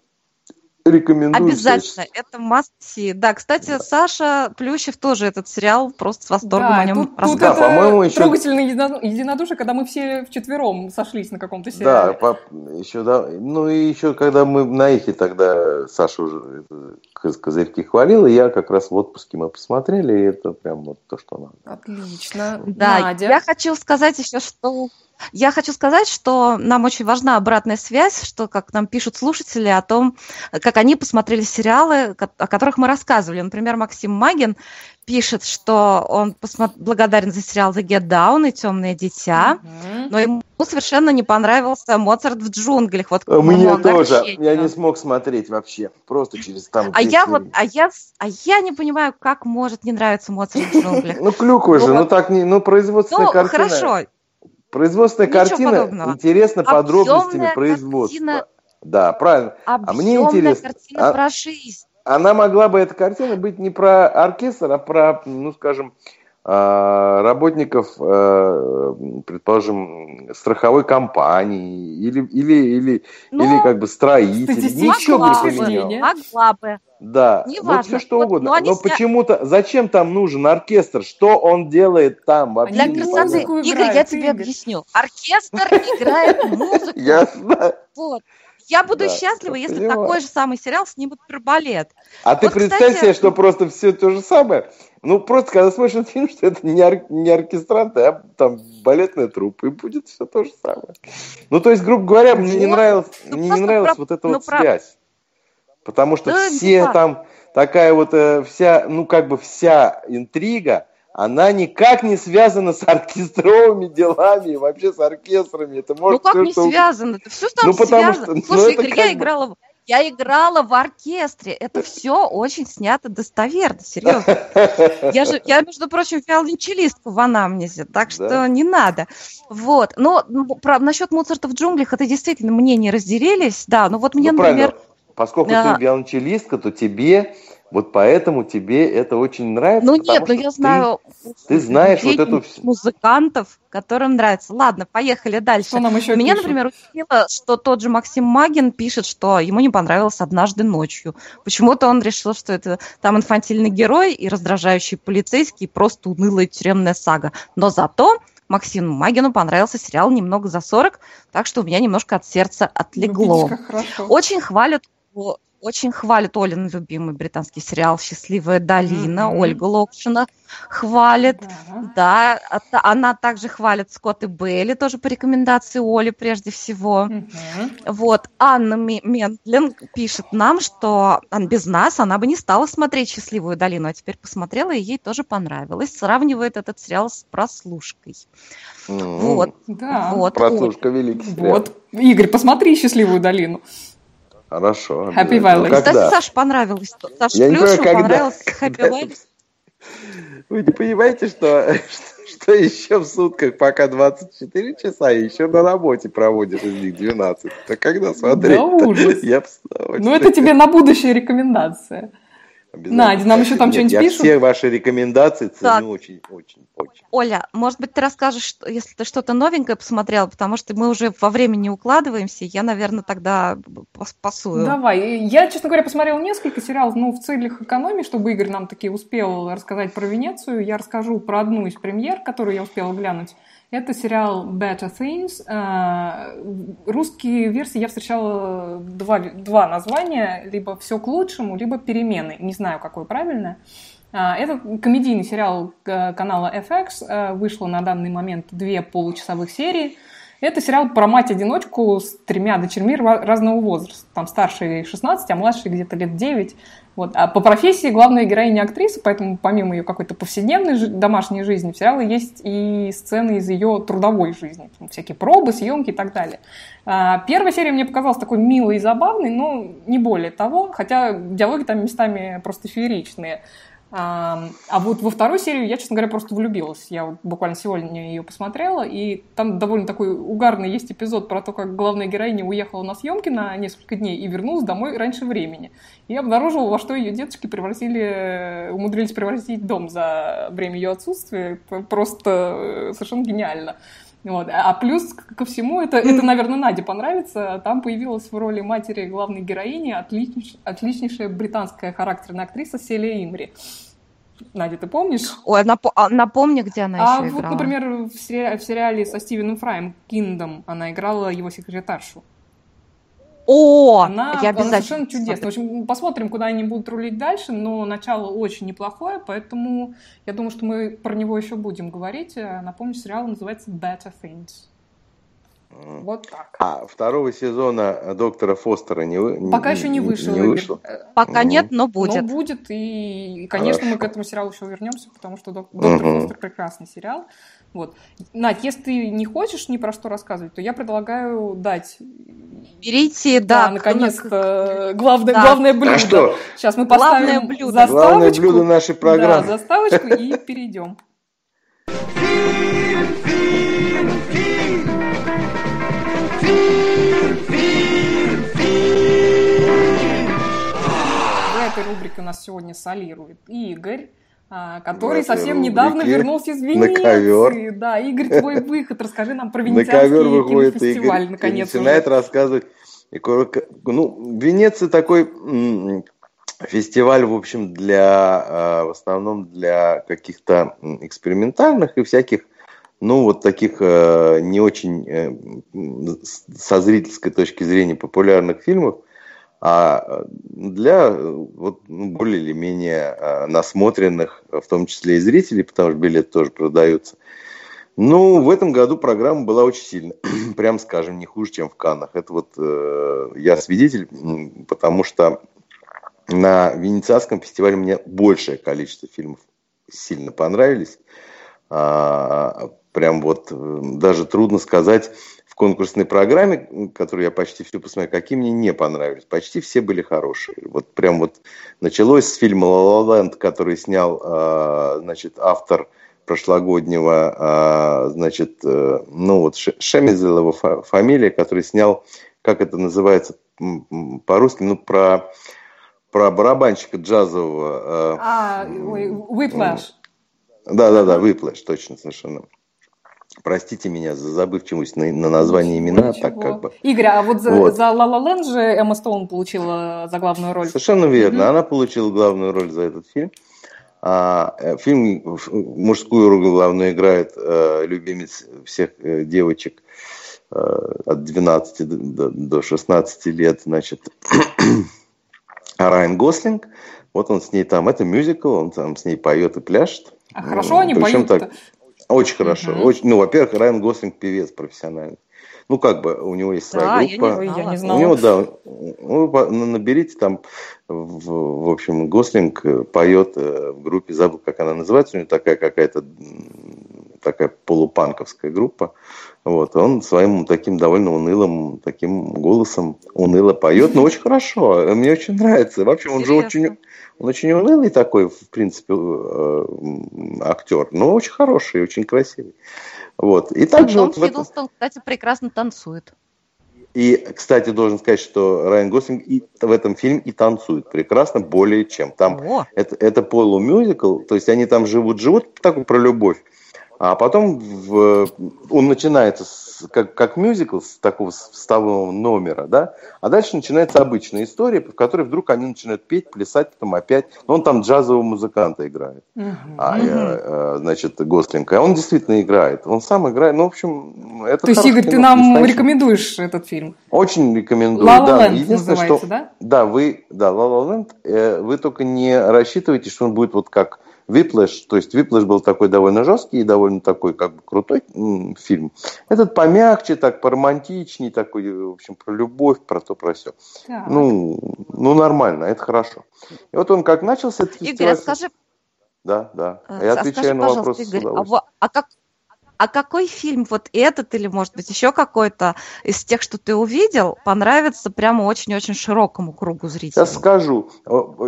Рекомендую. Обязательно, это must see. Да, кстати, да. Саша Плющев тоже этот сериал просто с восторгом да, о нем тут, рассказывал. Тут да, по-моему, еще... трогательное единодушие, когда мы все вчетвером сошлись на каком-то сериале. Да, по... еще, да, ну и еще когда мы на эхе тогда Саша уже козырьки хвалила, я как раз в отпуске мы посмотрели, и это прям вот то, что надо. Отлично. Да, Надя. я хочу сказать еще, что я хочу сказать, что нам очень важна обратная связь, что, как нам пишут слушатели, о том, как они посмотрели сериалы, о которых мы рассказывали. Например, Максим Магин пишет, что он благодарен за сериал The Get Down и Темное дитя, mm-hmm. но ему совершенно не понравился Моцарт в джунглях. Вот Мне тоже. Я не смог смотреть вообще. Просто через там. А я вот, а я, а я не понимаю, как может не нравиться Моцарт в джунглях. Ну, клюква же, ну так не, ну производственная ну, картина. хорошо. Производственная Ничего картина подобного. интересна подробностями производства. Картина... Да, правильно. А мне интересно. картина а... про жизнь она могла бы, эта картина, быть не про оркестр, а про, ну, скажем, работников, а, предположим, страховой компании или, или, или, ну, или как бы строителей. Ничего бы не поменял. Могла бы. Да, не вот все что вот, угодно. Но, но сня... почему-то, зачем там нужен оркестр? Что он делает там вообще? Для красоты. Игорь, я тебе объясню. Оркестр играет музыку. Ясно. Вот. Я буду да, счастлива, если понимаю. такой же самый сериал снимут про балет. А вот, ты представь кстати... себе, что просто все то же самое. Ну, просто когда смотришь этот фильм, что это не, ор- не оркестранты, а там балетная труппа, и будет все то же самое. Ну, то есть, грубо говоря, мне не нравилась, ну, мне не нравилась про... вот эта ну, вот про... связь. Потому что да, все там, такая вот э, вся, ну, как бы вся интрига, она никак не связана с оркестровыми делами, вообще с оркестрами. Это может ну как не что... связано? Это все там ну, потому связано. Что, ну, Слушай, ну, Игорь, я бы... играла, я играла в оркестре. Это все очень снято достоверно, серьезно. Я же, я, между прочим, виолончелистка в анамнезе, так что да. не надо. Вот. Но ну, про, насчет Моцарта в джунглях, это действительно мнения разделились. Да, ну вот мне, ну, например... Правильно. Поскольку а... ты виолончелистка, то тебе вот поэтому тебе это очень нравится. Ну нет, ну я знаю. Ты знаешь вот эту музыкантов, которым нравится. Ладно, поехали дальше. Что нам еще Меня, пишут? например, удивило, что тот же Максим Магин пишет, что ему не понравилось однажды ночью. Почему-то он решил, что это там инфантильный герой и раздражающий полицейский, просто унылая тюремная сага. Но зато Максиму Магину понравился сериал «Немного за 40», так что у меня немножко от сердца отлегло. Ну, Очень хвалят очень хвалит Олин любимый британский сериал «Счастливая долина». Mm-hmm. Ольга Локшина хвалит. Да. да, она также хвалит Скотт и Белли, тоже по рекомендации Оли прежде всего. Mm-hmm. Вот, Анна Ментлин пишет нам, что без нас она бы не стала смотреть «Счастливую долину», а теперь посмотрела, и ей тоже понравилось. Сравнивает этот сериал с «Прослушкой». Mm-hmm. Вот. Да. вот. «Прослушка» великий сериал. Вот. Игорь, посмотри «Счастливую долину». Хорошо. Happy Valley. Ну, Кстати, Саше понравилось. Саше Плюшу понравилось Happy Valley. Вы не понимаете, что, что еще в сутках пока 24 часа, и еще на работе проводишь из них 12. То когда смотреть? Да ужас. Я ну, это тебе на будущее рекомендация. Надя, нам еще там что-нибудь пишут? все ваши рекомендации ценю очень, очень, очень. Оля, может быть, ты расскажешь, если ты что-то новенькое посмотрела, потому что мы уже во времени укладываемся, я, наверное, тогда пасую. Давай. Я, честно говоря, посмотрела несколько сериалов, но в целях экономии, чтобы Игорь нам таки успел рассказать про Венецию, я расскажу про одну из премьер, которую я успела глянуть. Это сериал Better Things. Э, русские версии я встречала два, два названия, либо «Все к лучшему», либо «Перемены». Не знаю, какое правильное. Э, это комедийный сериал э, канала FX. Вышло на данный момент две получасовых серии. Это сериал про мать-одиночку с тремя дочерьми разного возраста. Там старший 16, а младший где-то лет 9. Вот. А по профессии главная героиня актриса, поэтому помимо ее какой-то повседневной домашней жизни, в сериале есть и сцены из ее трудовой жизни. Там всякие пробы, съемки и так далее. А, первая серия мне показалась такой милой и забавной, но не более того, хотя диалоги там местами просто фееричные. А, а вот во вторую серию я, честно говоря, просто влюбилась. Я вот буквально сегодня ее посмотрела, и там довольно такой угарный есть эпизод про то, как главная героиня уехала на съемки на несколько дней и вернулась домой раньше времени. И обнаружила, во что ее деточки превратили, умудрились превратить дом за время ее отсутствия. Просто э, совершенно гениально. Вот. А плюс ко всему, это, это, наверное, Наде понравится. Там появилась в роли матери главной героини отлич, отличнейшая британская характерная актриса Селия Имри. Надя, ты помнишь? Ой, нап а, напомни, где она а еще вот, играла. например, в сериале, в сериале со Стивеном Фраем «Киндом» она играла его секретаршу. О, она, я обязательно она совершенно чудесная. В общем, посмотрим, куда они будут рулить дальше, но начало очень неплохое, поэтому я думаю, что мы про него еще будем говорить. Э, напомню, сериал называется Better Things. Вот так. А второго сезона доктора Фостера не Пока еще не вышел. Не вышло. Э, пока нет, но будет. Но будет, и, конечно, Хорошо. мы к этому сериалу еще вернемся, потому что доктор угу. Фостер прекрасный сериал. Вот. Надь, если ты не хочешь ни про что рассказывать, то я предлагаю дать Берите, да. да наконец-то главное, да. главное блюдо. А что? Сейчас мы поставим блюдо. заставочку. Главное блюдо нашей программы. Да, заставочку и перейдем. В этой рубрике у нас сегодня солирует Игорь. А, который совсем недавно вернулся из Венеции. На ковер. Да, Игорь, твой выход. Расскажи нам про венецианский кинофестиваль, Игорь, наконец начинает рассказывать. Ну, Венеция такой фестиваль, в общем, для, а, в основном для каких-то экспериментальных и всяких, ну, вот таких а, не очень э, со зрительской точки зрения популярных фильмов а для вот, ну, более или менее а, насмотренных, в том числе и зрителей, потому что билеты тоже продаются. Ну, в этом году программа была очень сильная, прям скажем, не хуже, чем в Каннах. Это вот э, я свидетель, потому что на Венецианском фестивале мне большее количество фильмов сильно понравились. А, прям вот э, даже трудно сказать, конкурсной программе, которую я почти всю посмотрел, какие мне не понравились. Почти все были хорошие. Вот прям вот началось с фильма «Ла Ла Ленд», который снял, а, значит, автор прошлогоднего, а, значит, э, ну вот Шемизел его фамилия, который снял, как это называется по-русски, ну про про барабанщика джазового. А, Whiplash. Да, да, да, Whiplash, точно, совершенно. Простите меня за забывчивость на, на название имена, Ничего. так как бы. Игорь, а вот за, вот. за La La Land же Эмма Стоун получила за главную роль. Совершенно верно, mm-hmm. она получила главную роль за этот фильм. А, э, фильм мужскую роль главную играет э, любимец всех э, девочек э, от 12 до, до 16 лет, значит, Райан Гослинг. Вот он с ней там, это мюзикл, он там с ней поет и пляшет. А хорошо они поют так, очень хорошо. Угу. Очень, ну, во-первых, Райан Гослинг певец профессиональный. Ну, как бы, у него есть своя да, группа. Я не, я не знала. У него, да, ну, наберите там, в, в общем, Гослинг поет э, в группе, забыл, как она называется, у него такая какая-то такая полупанковская группа. Вот, он своим таким довольно унылым таким голосом уныло поет, но очень хорошо, мне очень нравится. Вообще, он же очень, он очень унылый такой, в принципе, э, актер, но очень хороший, очень красивый. Вот. И также Том вот в этом... Хиддлстон, кстати, прекрасно танцует. И, кстати, должен сказать, что Райан Гослинг и в этом фильме и танцует прекрасно, более чем. Там О. это, это полумюзикл, то есть они там живут-живут, такой про любовь. А потом в, он начинается с, как, как мюзикл с такого вставного номера, да, а дальше начинается обычная история, в которой вдруг они начинают петь, плясать, потом опять. Но он там джазового музыканта играет, а, э, значит, Гослинг. А он действительно играет. Он сам играет. Ну, в общем, это То есть, Игорь, ты кино, нам настоящий. рекомендуешь этот фильм? Очень рекомендую. La La да. Единственное, называется, что, да? Да, вы, да, La La Land, э, вы только не рассчитывайте, что он будет вот как Whiplash, то есть Whiplash был такой довольно жесткий и довольно такой как бы крутой фильм. Этот помягче, так поромантичней, такой, в общем, про любовь, про то, про все. Так. Ну, ну, нормально, это хорошо. И вот он как начался этот Игорь, фестиваль... а скажи, Да, да. э, Я а отвечаю на вопрос с Игорь, а, удовольствием. во- а как, а какой фильм, вот этот или, может быть, еще какой-то из тех, что ты увидел, понравится прямо очень-очень широкому кругу зрителей? Сейчас скажу.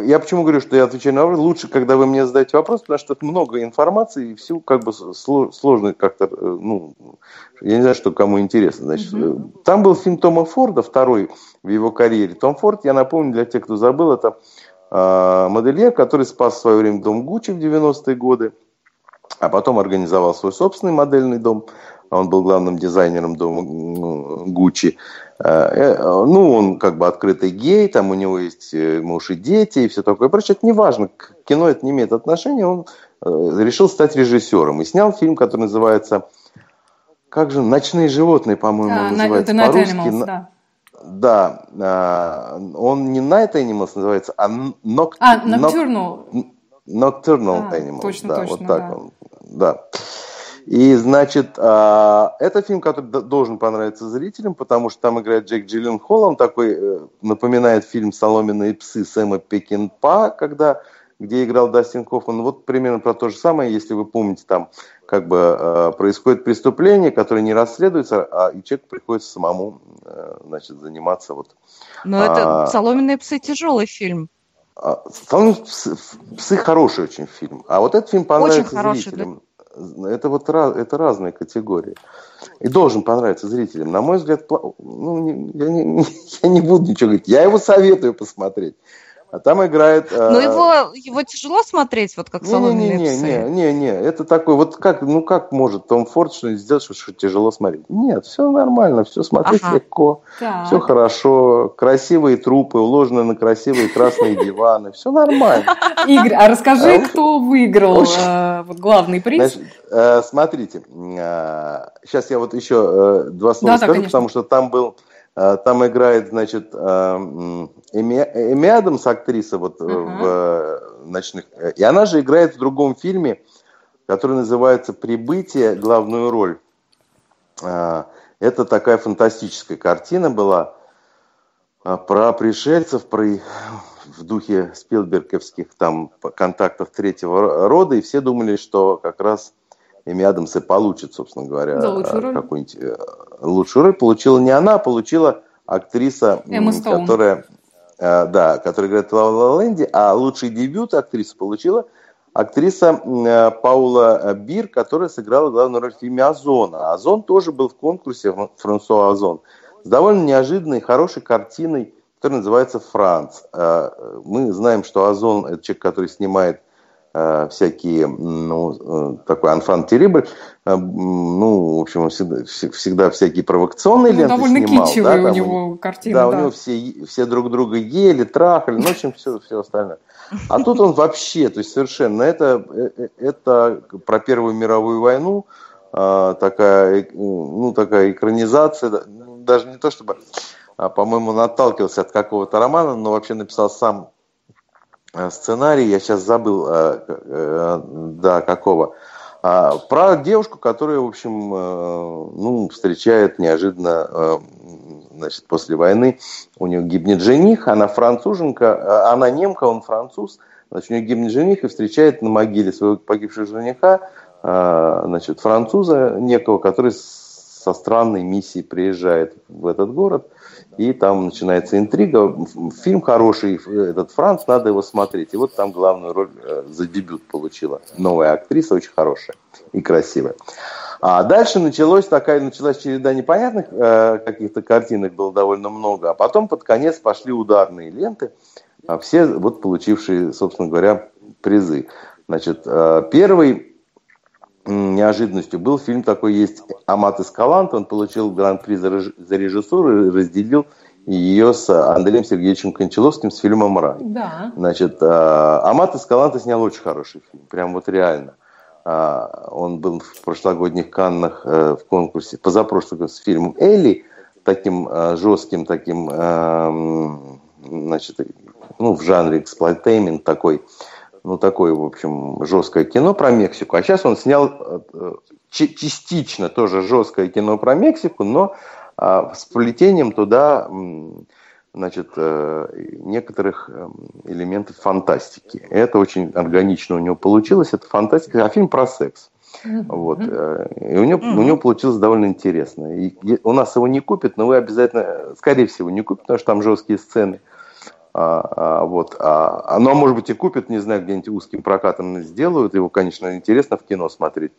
Я почему говорю, что я отвечаю на вопрос. Лучше, когда вы мне задаете вопрос, потому что это много информации, и всю как бы сло- сложно как-то, э, ну, я не знаю, что кому интересно. Значит, э, Там был фильм Тома Форда, второй в его карьере. Том Форд, я напомню, для тех, кто забыл, это э, модельер, который спас в свое время дом Гуччи в 90-е годы, а потом организовал свой собственный модельный дом. Он был главным дизайнером дома Гуччи. Э, э, Ну, он как бы открытый гей, там у него есть э, муж и дети и все такое прочее. Это не важно, к кино это не имеет отношения. Он решил стать режиссером и снял фильм, который называется как же «Ночные животные», по-моему, А, на- называется по-русски. Animals, да. Да, а, он не Night Animals называется, а Noct- А, Noct- Nocturnal. Nocturnal А, Animals. точно, да, точно, вот так да. он. Да. И, значит, а, это фильм, который должен понравиться зрителям, потому что там играет Джек Джилленхол, он такой, э, напоминает фильм «Соломенные псы» Сэма Пекинпа, когда, где играл Дастин Хоффман. Вот примерно про то же самое, если вы помните, там как бы э, происходит преступление, которое не расследуется, а и человеку приходится самому, э, значит, заниматься вот Но это а- «Соломенные псы» тяжелый фильм. А, «Соломенные псы, псы» хороший очень фильм, а вот этот фильм понравится Очень хороший, зрителям. Это вот это разные категории. И должен понравиться зрителям. На мой взгляд, ну, я, не, я не буду ничего говорить. Я его советую посмотреть. А там играет... Но э, его, его тяжело смотреть, вот как «Соломенные не, не, псы». не, не, не, это такой, вот как, ну как может Том Форд что-нибудь сделать, что, что тяжело смотреть? Нет, все нормально, все смотреть Ага. легко, Так. все хорошо, красивые трупы, уложены на красивые красные диваны, все нормально. Игорь, а расскажи, А, кто выиграл э, вот главный приз? Э, смотрите, сейчас я вот еще э, два слова скажу, потому что там был, э, там играет, значит, м, Эми, Эми Адамс, актриса вот Мгм. в э, ночных, э, и она же играет в другом фильме, который называется «Прибытие», главную роль. Э, Это такая фантастическая картина была про пришельцев, про в духе спилберговских там контактов третьего рода, и все думали, что как раз Эми Адамс и получит, собственно говоря, лучшую роль. какую-нибудь э, лучшую роль. Получила не она, а получила актриса, м, Эмма Стоун. которая, э, да, которая играет в «Ла Ла Ленде», а лучший дебют актрисы получила актриса э, Паула Бир, которая сыграла главную роль в фильме «Озон». А «Озон» тоже был в конкурсе Фран- Франсуа Озон с довольно неожиданной, хорошей картиной, которая называется «Франц». Мы знаем, что Озон – это человек, который снимает всякие, м, ну, э, такой анфан терибль, э, ну, в общем, он всегда, вс- всегда всякие провокационные Ну, ленты довольно снимал. китчевые да, у него картины, да, да. у него все, все друг друга ели, трахали, ну, в общем, все, все остальное. А тут он вообще, то есть совершенно, это, э, э, это про Первую мировую войну, такая, э, ну, такая экранизация, да, даже не то чтобы, а, по-моему, он отталкивался от какого-то романа, но вообще написал сам э, сценарий, я сейчас забыл, э, э, да, какого. А, Про девушку, которая, в общем, э, ну, встречает неожиданно, э, значит, после войны, у нее гибнет жених, она француженка, э, она немка, он француз, значит, у нее гибнет жених и встречает на могиле своего погибшего жениха значит, француза некого, который со странной миссией приезжает в этот город, и там начинается интрига. Фильм хороший, этот Франц, надо его смотреть. И вот там главную роль за дебют получила новая актриса, очень хорошая и красивая. А дальше началась такая, началась череда непонятных э, каких-то картинок, было довольно много. А потом под конец пошли ударные ленты, а все вот получившие, собственно говоря, призы. Значит, э, первый неожиданностью был фильм такой есть «Амат Эскалант». Он получил гран-при за, за режиссуру и разделил ее с Андреем Сергеевичем Кончаловским с фильмом «Рай». Да. Значит, э, Амат Эскаланта снял очень хороший фильм, прям вот реально. А, он был в прошлогодних Каннах э, в конкурсе, позапрошлом с фильмом «Элли», таким э, жестким, таким, эм, значит, ну, в жанре exploitation такой, ну, такое, в общем, жесткое кино про Мексику. А сейчас он снял э, частично тоже жесткое кино про Мексику, но а, с плетением туда значит, э, некоторых эм, элементов фантастики. Это очень органично у него получилось. Это фантастика, а фильм про секс. Вот. Э, и у него, у него получилось довольно интересно. И у нас его не купят, но вы обязательно, скорее всего, не купите, потому что там жесткие сцены. А, а, вот, а, оно, может быть, и купят, не знаю, где-нибудь узким прокатом сделают. Его, конечно, интересно в кино смотреть.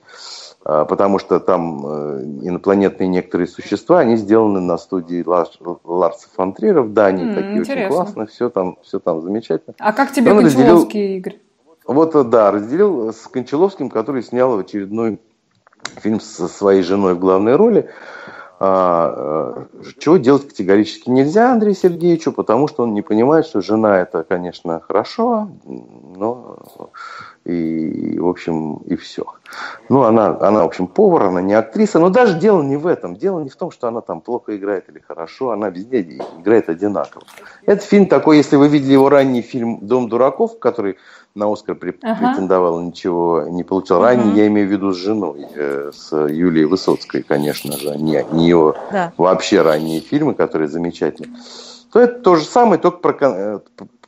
А, потому что там э, инопланетные некоторые существа, они сделаны на студии Ларса фон Триера в Дании, mm, такие интересно. очень классные, все там, все там замечательно. А как тебе Он Кончаловский, разделил... Игорь? Вот, э, да, разделил с Кончаловским, который снял очередной фильм со своей женой в главной роли. А, э, чего делать категорически нельзя Андрею Сергеевичу, потому что он не понимает, что жена это, конечно, хорошо, но и, в общем, и все. Ну, она, она, в общем, повар, она не актриса, но даже дело не в этом. Дело не в том, что она там плохо играет или хорошо, она везде играет одинаково. Это фильм такой, если вы видели его ранний фильм «Дом дураков», который на Оскар претендовал, ага. ничего не получил. Ранний, угу. я имею в виду с женой, э, с Юлией Высоцкой, конечно же, не, не его да. вообще ранние фильмы, которые замечательные то это то же самое, только про, э,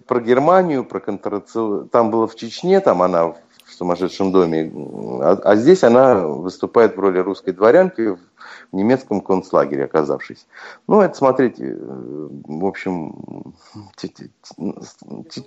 про Германию, про контрацию. Там было в Чечне, там она в сумасшедшем доме, а, а здесь она выступает в роли русской дворянки немецком концлагере оказавшись. Ну, это смотреть, э, в общем,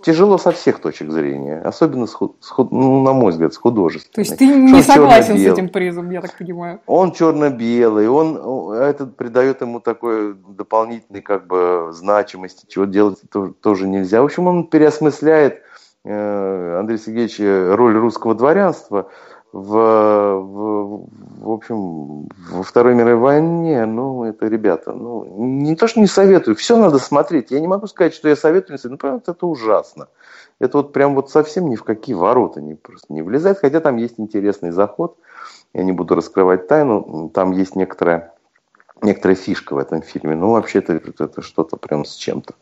тяжело со всех точек зрения, особенно, с, ну, на мой взгляд, с художественной. То есть ты не согласен с этим призом, я так понимаю? Он черно-белый, он, это придает ему такой дополнительной как бы значимости, чего делать тоже нельзя. В общем, он переосмысляет э, Андрей Сергеевич роль русского дворянства – в, в, в общем, во Второй мировой войне, ну, это, ребята, ну, не то, что не советую, все надо смотреть. Я не могу сказать, что я советую, но, правда, это ужасно. Это вот прям вот совсем ни в какие ворота не, просто не влезает, хотя там есть интересный заход. Я не буду раскрывать тайну, там есть некоторая, некоторая фишка в этом фильме. Ну, вообще-то это, это что-то прям с чем-то.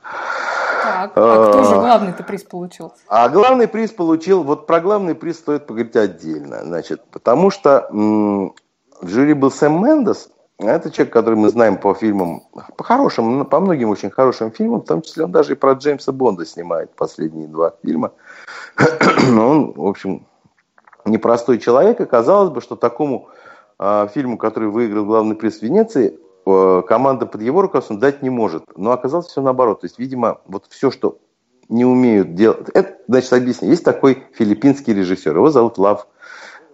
Так, а кто же а, главный-то приз получил? А главный приз получил, вот про главный приз стоит поговорить отдельно, значит, потому что в жюри был Сэм Мендес, это человек, который мы знаем по фильмам, по хорошим, по многим очень хорошим фильмам, в том числе он даже и про Джеймса Бонда снимает последние два фильма. Он, в общем, непростой человек, и казалось бы, что такому э, фильму, который выиграл главный приз в Венеции, команда под его руководством дать не может. Но оказалось все наоборот. То есть, видимо, вот все, что не умеют делать... Это, значит, объясню. Есть такой филиппинский режиссер. Его зовут Лав.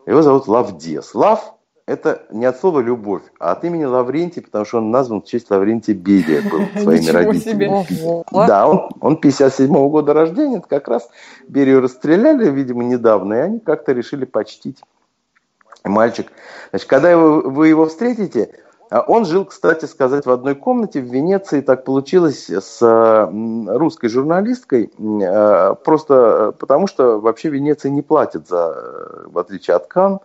Его зовут Лав Диас. Лав – это не от слова «любовь», а от имени Лаврентий, потому что он назван в честь Лаврентия Берия был своими родителями. Да, он, он 57-го года рождения. Это как раз Берию расстреляли, видимо, недавно, и они как-то решили почтить мальчик. Значит, когда вы его встретите, он жил, кстати сказать, в одной комнате в Венеции. Так получилось с русской журналисткой, э, просто потому что вообще Венеция не платит за, в отличие от Кан.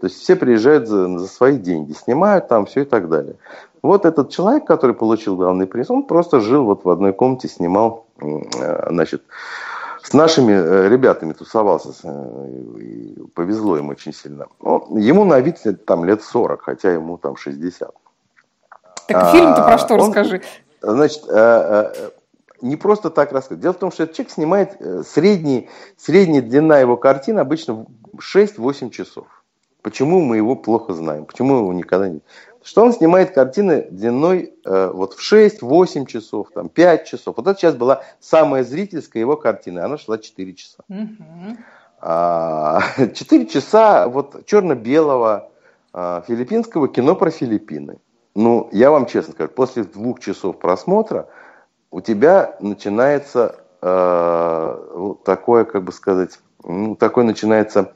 То есть все приезжают за, за свои деньги, снимают там все и так далее. Вот этот человек, который получил главный приз, он просто жил вот в одной комнате, снимал, э, значит, с нашими э, ребятами тусовался, повезло ему очень сильно. Ну, ему на вид там лет 40, хотя ему там 60. Так фильм-то про что, он, расскажи. Значит, э, э, не просто так рассказать. Дело в том, что этот человек снимает э, средний, средняя длина его картин обычно 6-8 часов. Почему мы его плохо знаем? Почему его никогда не... Что он снимает картины длиной э, вот в 6-8 часов, там, 5 часов. Вот это сейчас была самая зрительская его картина, она шла 4 часа. Мгм. А, 4 часа вот черно-белого а, филиппинского кино про Филиппины. Ну, я вам честно скажу, после двух часов просмотра у тебя начинается э, такое, как бы сказать, ну, такое начинается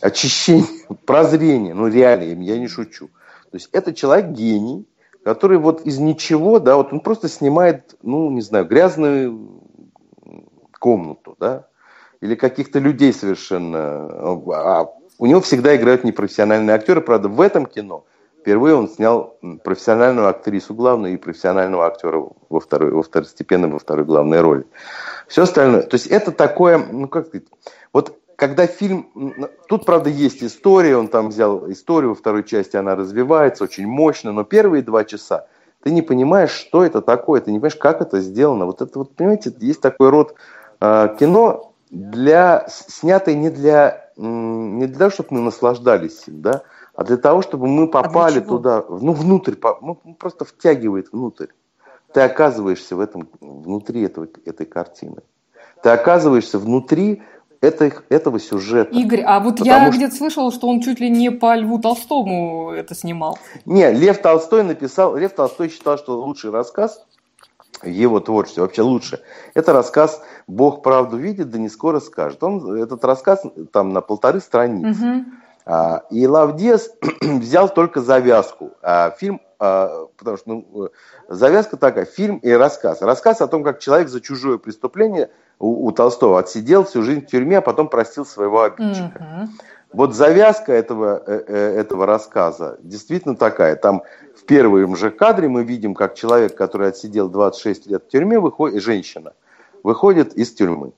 очищение, прозрение, ну реально, я не шучу. То есть это человек гений, который вот из ничего, да, вот он просто снимает, ну, не знаю, грязную комнату, да, или каких-то людей совершенно. А у него всегда играют непрофессиональные актеры, правда, в этом кино впервые он снял профессиональную актрису главную и профессионального актера во второй, во второстепенной, во второй главной роли. Все остальное. То есть это такое, ну как сказать, вот когда фильм, тут, правда, есть история, он там взял историю, во второй части она развивается очень мощно, но первые два часа ты не понимаешь, что это такое, ты не понимаешь, как это сделано. Вот это вот, понимаете, есть такой род э, кино, для, снятое не для, не для того, чтобы мы наслаждались да, а для того, чтобы мы попали туда, ну, внутрь, ну, просто втягивает внутрь. Ты оказываешься в этом, внутри этого, этой картины. Ты оказываешься внутри этой, этого сюжета. Игорь, а вот я что... где-то слышала, что он чуть ли не по Льву Толстому это снимал. Не, Лев Толстой написал, Лев Толстой считал, что лучший рассказ его творчестве, вообще лучше. Это рассказ «Бог правду видит, да не скоро скажет». Он, этот рассказ там на полторы страницы. Угу. А, и Лавдес взял только завязку. А фильм, а, потому что ну, завязка такая, фильм и рассказ. Рассказ о том, как человек за чужое преступление у, у Толстого отсидел всю жизнь в тюрьме, а потом простил своего обидчика. Вот завязка этого, э, э, этого рассказа действительно такая. Там в первом же кадре мы видим, как человек, который отсидел 26 лет в тюрьме, выходит, женщина, выходит из тюрьмы.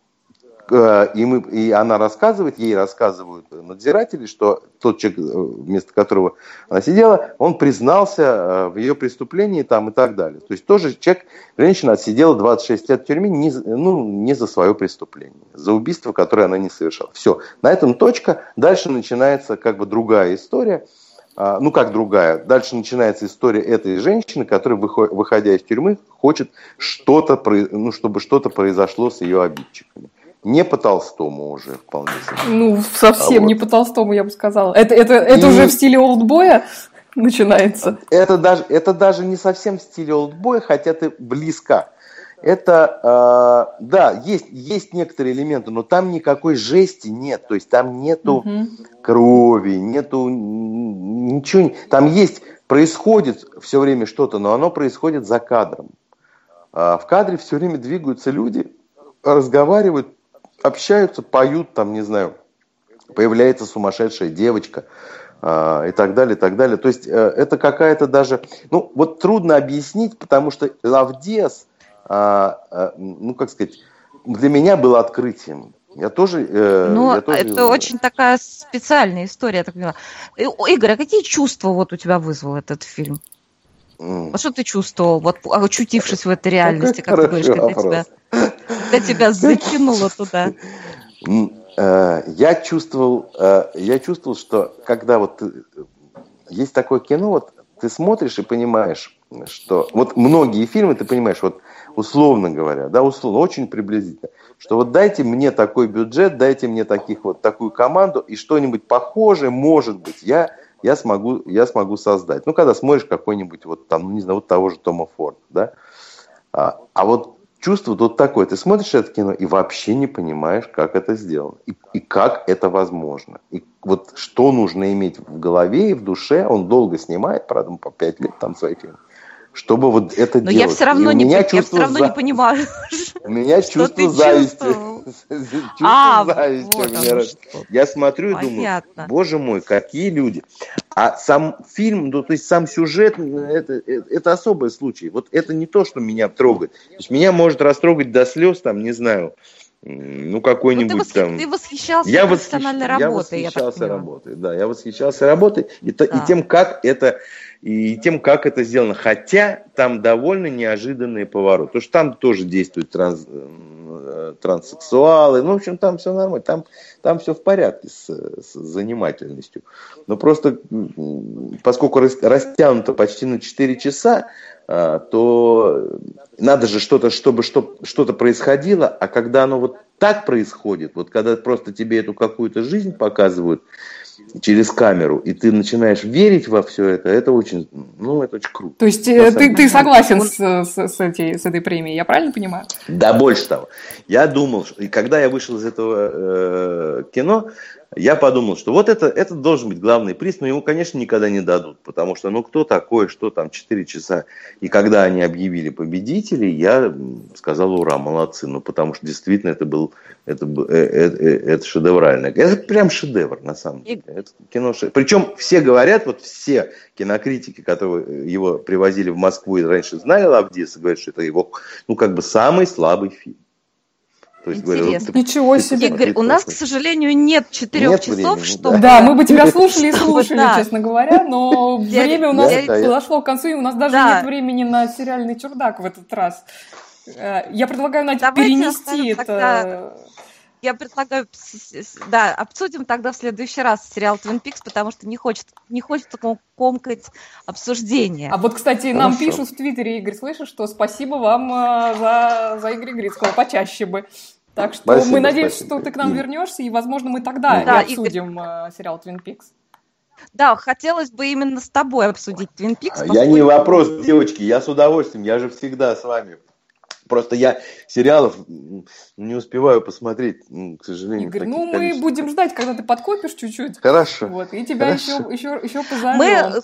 Э, и, мы, и она рассказывает, ей рассказывают надзиратели, что тот человек, э, вместо которого она сидела, он признался э, в ее преступлении там, и так далее. То есть тоже человек, женщина отсидела 26 лет в тюрьме не, ну, не за свое преступление, за убийство, которое она не совершала. Все, на этом точка. Дальше начинается как бы другая история. А, ну, как другая. Дальше начинается история этой женщины, которая, выходя из тюрьмы, хочет что-то, ну, чтобы что-то произошло с ее обидчиками. Не по Толстому уже вполне себе. Ну, совсем а вот. не по Толстому, я бы сказала. Это, это, это И... уже в стиле олдбоя начинается? Это даже, это даже не совсем в стиле олдбоя, хотя ты близко. Это, э, да, есть, есть некоторые элементы, но там никакой жести нет. То есть там нету угу. крови, нету ничего. Там есть, происходит все время что-то, но оно происходит за кадром. А в кадре все время двигаются люди, разговаривают, общаются, поют, там, не знаю, появляется сумасшедшая девочка э, и так далее, и так далее. То есть э, это какая-то даже, ну, вот трудно объяснить, потому что Лавдес, э, э, ну, как сказать, для меня был открытием. Я тоже... Э, ну, я тоже... это очень такая специальная история, я так поняла. Игорь, а какие чувства вот у тебя вызвал этот фильм? Mm. Вот что ты чувствовал, вот очутившись в этой реальности, как ты говоришь, когда тебя, когда тебя затянуло туда? Э, я чувствовал, э, я чувствовал, что когда вот есть такое кино, вот ты смотришь и понимаешь, что вот многие фильмы, ты понимаешь, вот условно говоря, да, условно, очень приблизительно, что вот дайте мне такой бюджет, дайте мне таких вот такую команду и что-нибудь похожее, может быть, я я смогу, я смогу создать. Ну, когда смотришь какой-нибудь, вот там, ну, не знаю, вот того же Тома Форда, да, а, а вот чувство тут такое, ты смотришь это кино и вообще не понимаешь, как это сделано, и, и как это возможно. И вот что нужно иметь в голове и в душе, он долго снимает, правда, по пять лет там свои фильмы, чтобы вот это Но делать. я все равно, не, я все равно за... не понимаю. У меня чувство зависти. Чувство а, зависти вот меня. Я смотрю и думаю, боже мой, какие люди. А сам фильм, ну, то есть сам сюжет, это, это особый случай. Вот это не то, что меня трогает. То есть меня может растрогать до слез, там, не знаю, ну какой-нибудь ну, ты там. Ты восхищался я профессиональной восхищ... работой. Я восхищался я работой, да, я восхищался работой и, да. и тем, как это и тем, как это сделано. Хотя там довольно неожиданные повороты. Потому что там тоже действует транс... э, транссексуалы. Ну, в общем, там все нормально. Там, там все в порядке с, с занимательностью. Но просто, поскольку растянуто почти на 4 часа, э, то надо же что-то, чтобы что-то происходило, а когда оно вот так происходит, вот когда просто тебе эту какую-то жизнь показывают, через камеру, и ты начинаешь верить во все это, это очень, ну, это очень круто. То есть э, ты, ты согласен с, с, с, этой, с этой премией, я правильно понимаю? Да, больше того. Я думал, что, и когда я вышел из этого э, кино, я подумал, что вот это, это должен быть главный приз, но ему, конечно, никогда не дадут, потому что, ну, кто такой, что там, 4 часа. И когда они объявили победителей, я сказал, ура, молодцы, ну, потому что действительно это был, это, это, э, э, это шедеврально. Это прям шедевр, на самом деле. Это кино шедевр. Причем все говорят, вот все кинокритики, которые его привозили в Москву и раньше знали Лавдеса, говорят, что это его, ну, как бы самый слабый фильм. То есть, Интересно. Говорю, вот, Ничего себе. Игорь, у нас, к сожалению, нет четырех часов, времени, чтобы... Да. мы бы тебя слушали и слушали, честно говоря, но время у нас подошло к концу, и у нас даже нет времени на сериальный чердак в этот раз. Э, я предлагаю, Надя, перенести это... Я предлагаю, да, обсудим тогда в следующий раз сериал Twin Peaks, потому что не хочет, не хочется комкать обсуждение. А вот, кстати, Хорошо. нам пишут в Твиттере, Игорь, слышишь, что спасибо вам э, за, за Игоря Грицкого, почаще бы. Так что спасибо, мы надеемся, спасибо. что ты к нам вернешься, и, возможно, мы тогда да, и обсудим Игорь... Э, сериал Twin Peaks. Да, хотелось бы именно с тобой обсудить Twin Peaks. Поскольку... Я не вопрос, девочки, я с удовольствием, я же всегда с вами. Просто я сериалов не успеваю посмотреть, к сожалению. Игорь, ну мы будем ждать, когда ты подкопишь чуть-чуть. Хорошо. Вот, и тебя Хорошо. еще, еще, еще позовем. Мы...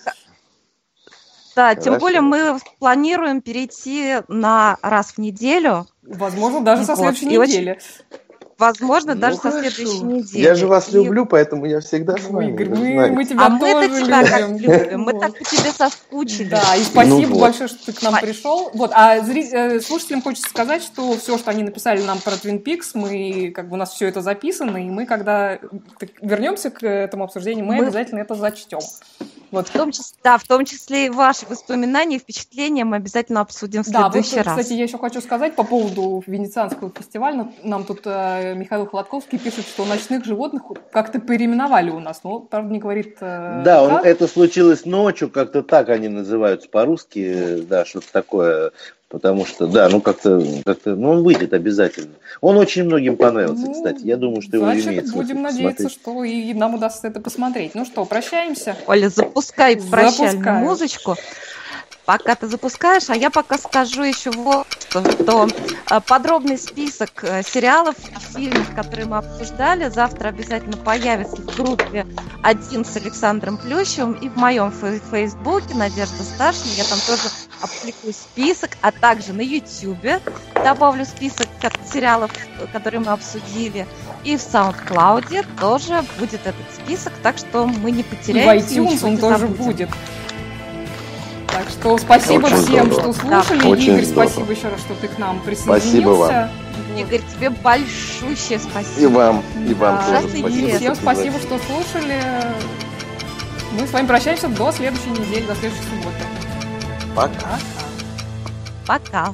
Да, Хорошо. тем более мы планируем перейти на раз в неделю. Возможно, даже со следующей вот. недели. Очень... Возможно, ну, даже хорошо. со следующей недели. Я же вас и... люблю, поэтому я всегда с вами. Игорь, мы, мы тебя а тоже мы тебя любим. любим. Мы так по тебе соскучились. Да, и спасибо ну, большое, что ты к нам а... пришел. Вот, а зри... Э, слушателям хочется сказать, что все, что они написали нам про Twin Peaks, мы, как бы у нас все это записано, и мы, когда вернемся к этому обсуждению, мы, мы... обязательно это зачтем. Вот. В том числе, да, в том числе и ваши воспоминания и впечатления мы обязательно обсудим в следующий да, вот, раз. Кстати, я еще хочу сказать по поводу Венецианского фестиваля. Нам тут э, Михаил Холодковский пишет, что ночных животных как-то переименовали у нас. Ну, правда, не говорит э, Да, он, это случилось ночью, как-то так они называются по-русски, да, что-то такое. Потому что, да, ну как-то, как ну он выйдет обязательно. Он очень многим понравился, ну, кстати. Я думаю, что значит, его имеет будем надеяться, что и нам удастся это посмотреть. Ну что, прощаемся? Оля, запускай прощальную Запускаю. музычку пока ты запускаешь, а я пока скажу еще вот что, что э, подробный список э, сериалов и фильмов, которые мы обсуждали, завтра обязательно появится в группе «Один» с Александром Плющевым и в моем фейсбуке Надежда Сташина. Я там тоже опубликую список, а также на Ютьюбе добавлю список сериалов, которые мы обсудили. И в SoundCloud тоже будет этот список, так что мы не потеряем. И в iTunes он тоже будет. Так что спасибо Очень всем, здорово. что слушали. Да. Очень Игорь, здорово. спасибо еще раз, что ты к нам присоединился. Спасибо вам. Игорь, тебе большущее спасибо. И вам, и вам да. тоже спасибо. Всем спасибо, что слушали. Мы с вами прощаемся до следующей недели, до следующей субботы. Пока. Пока. Пока.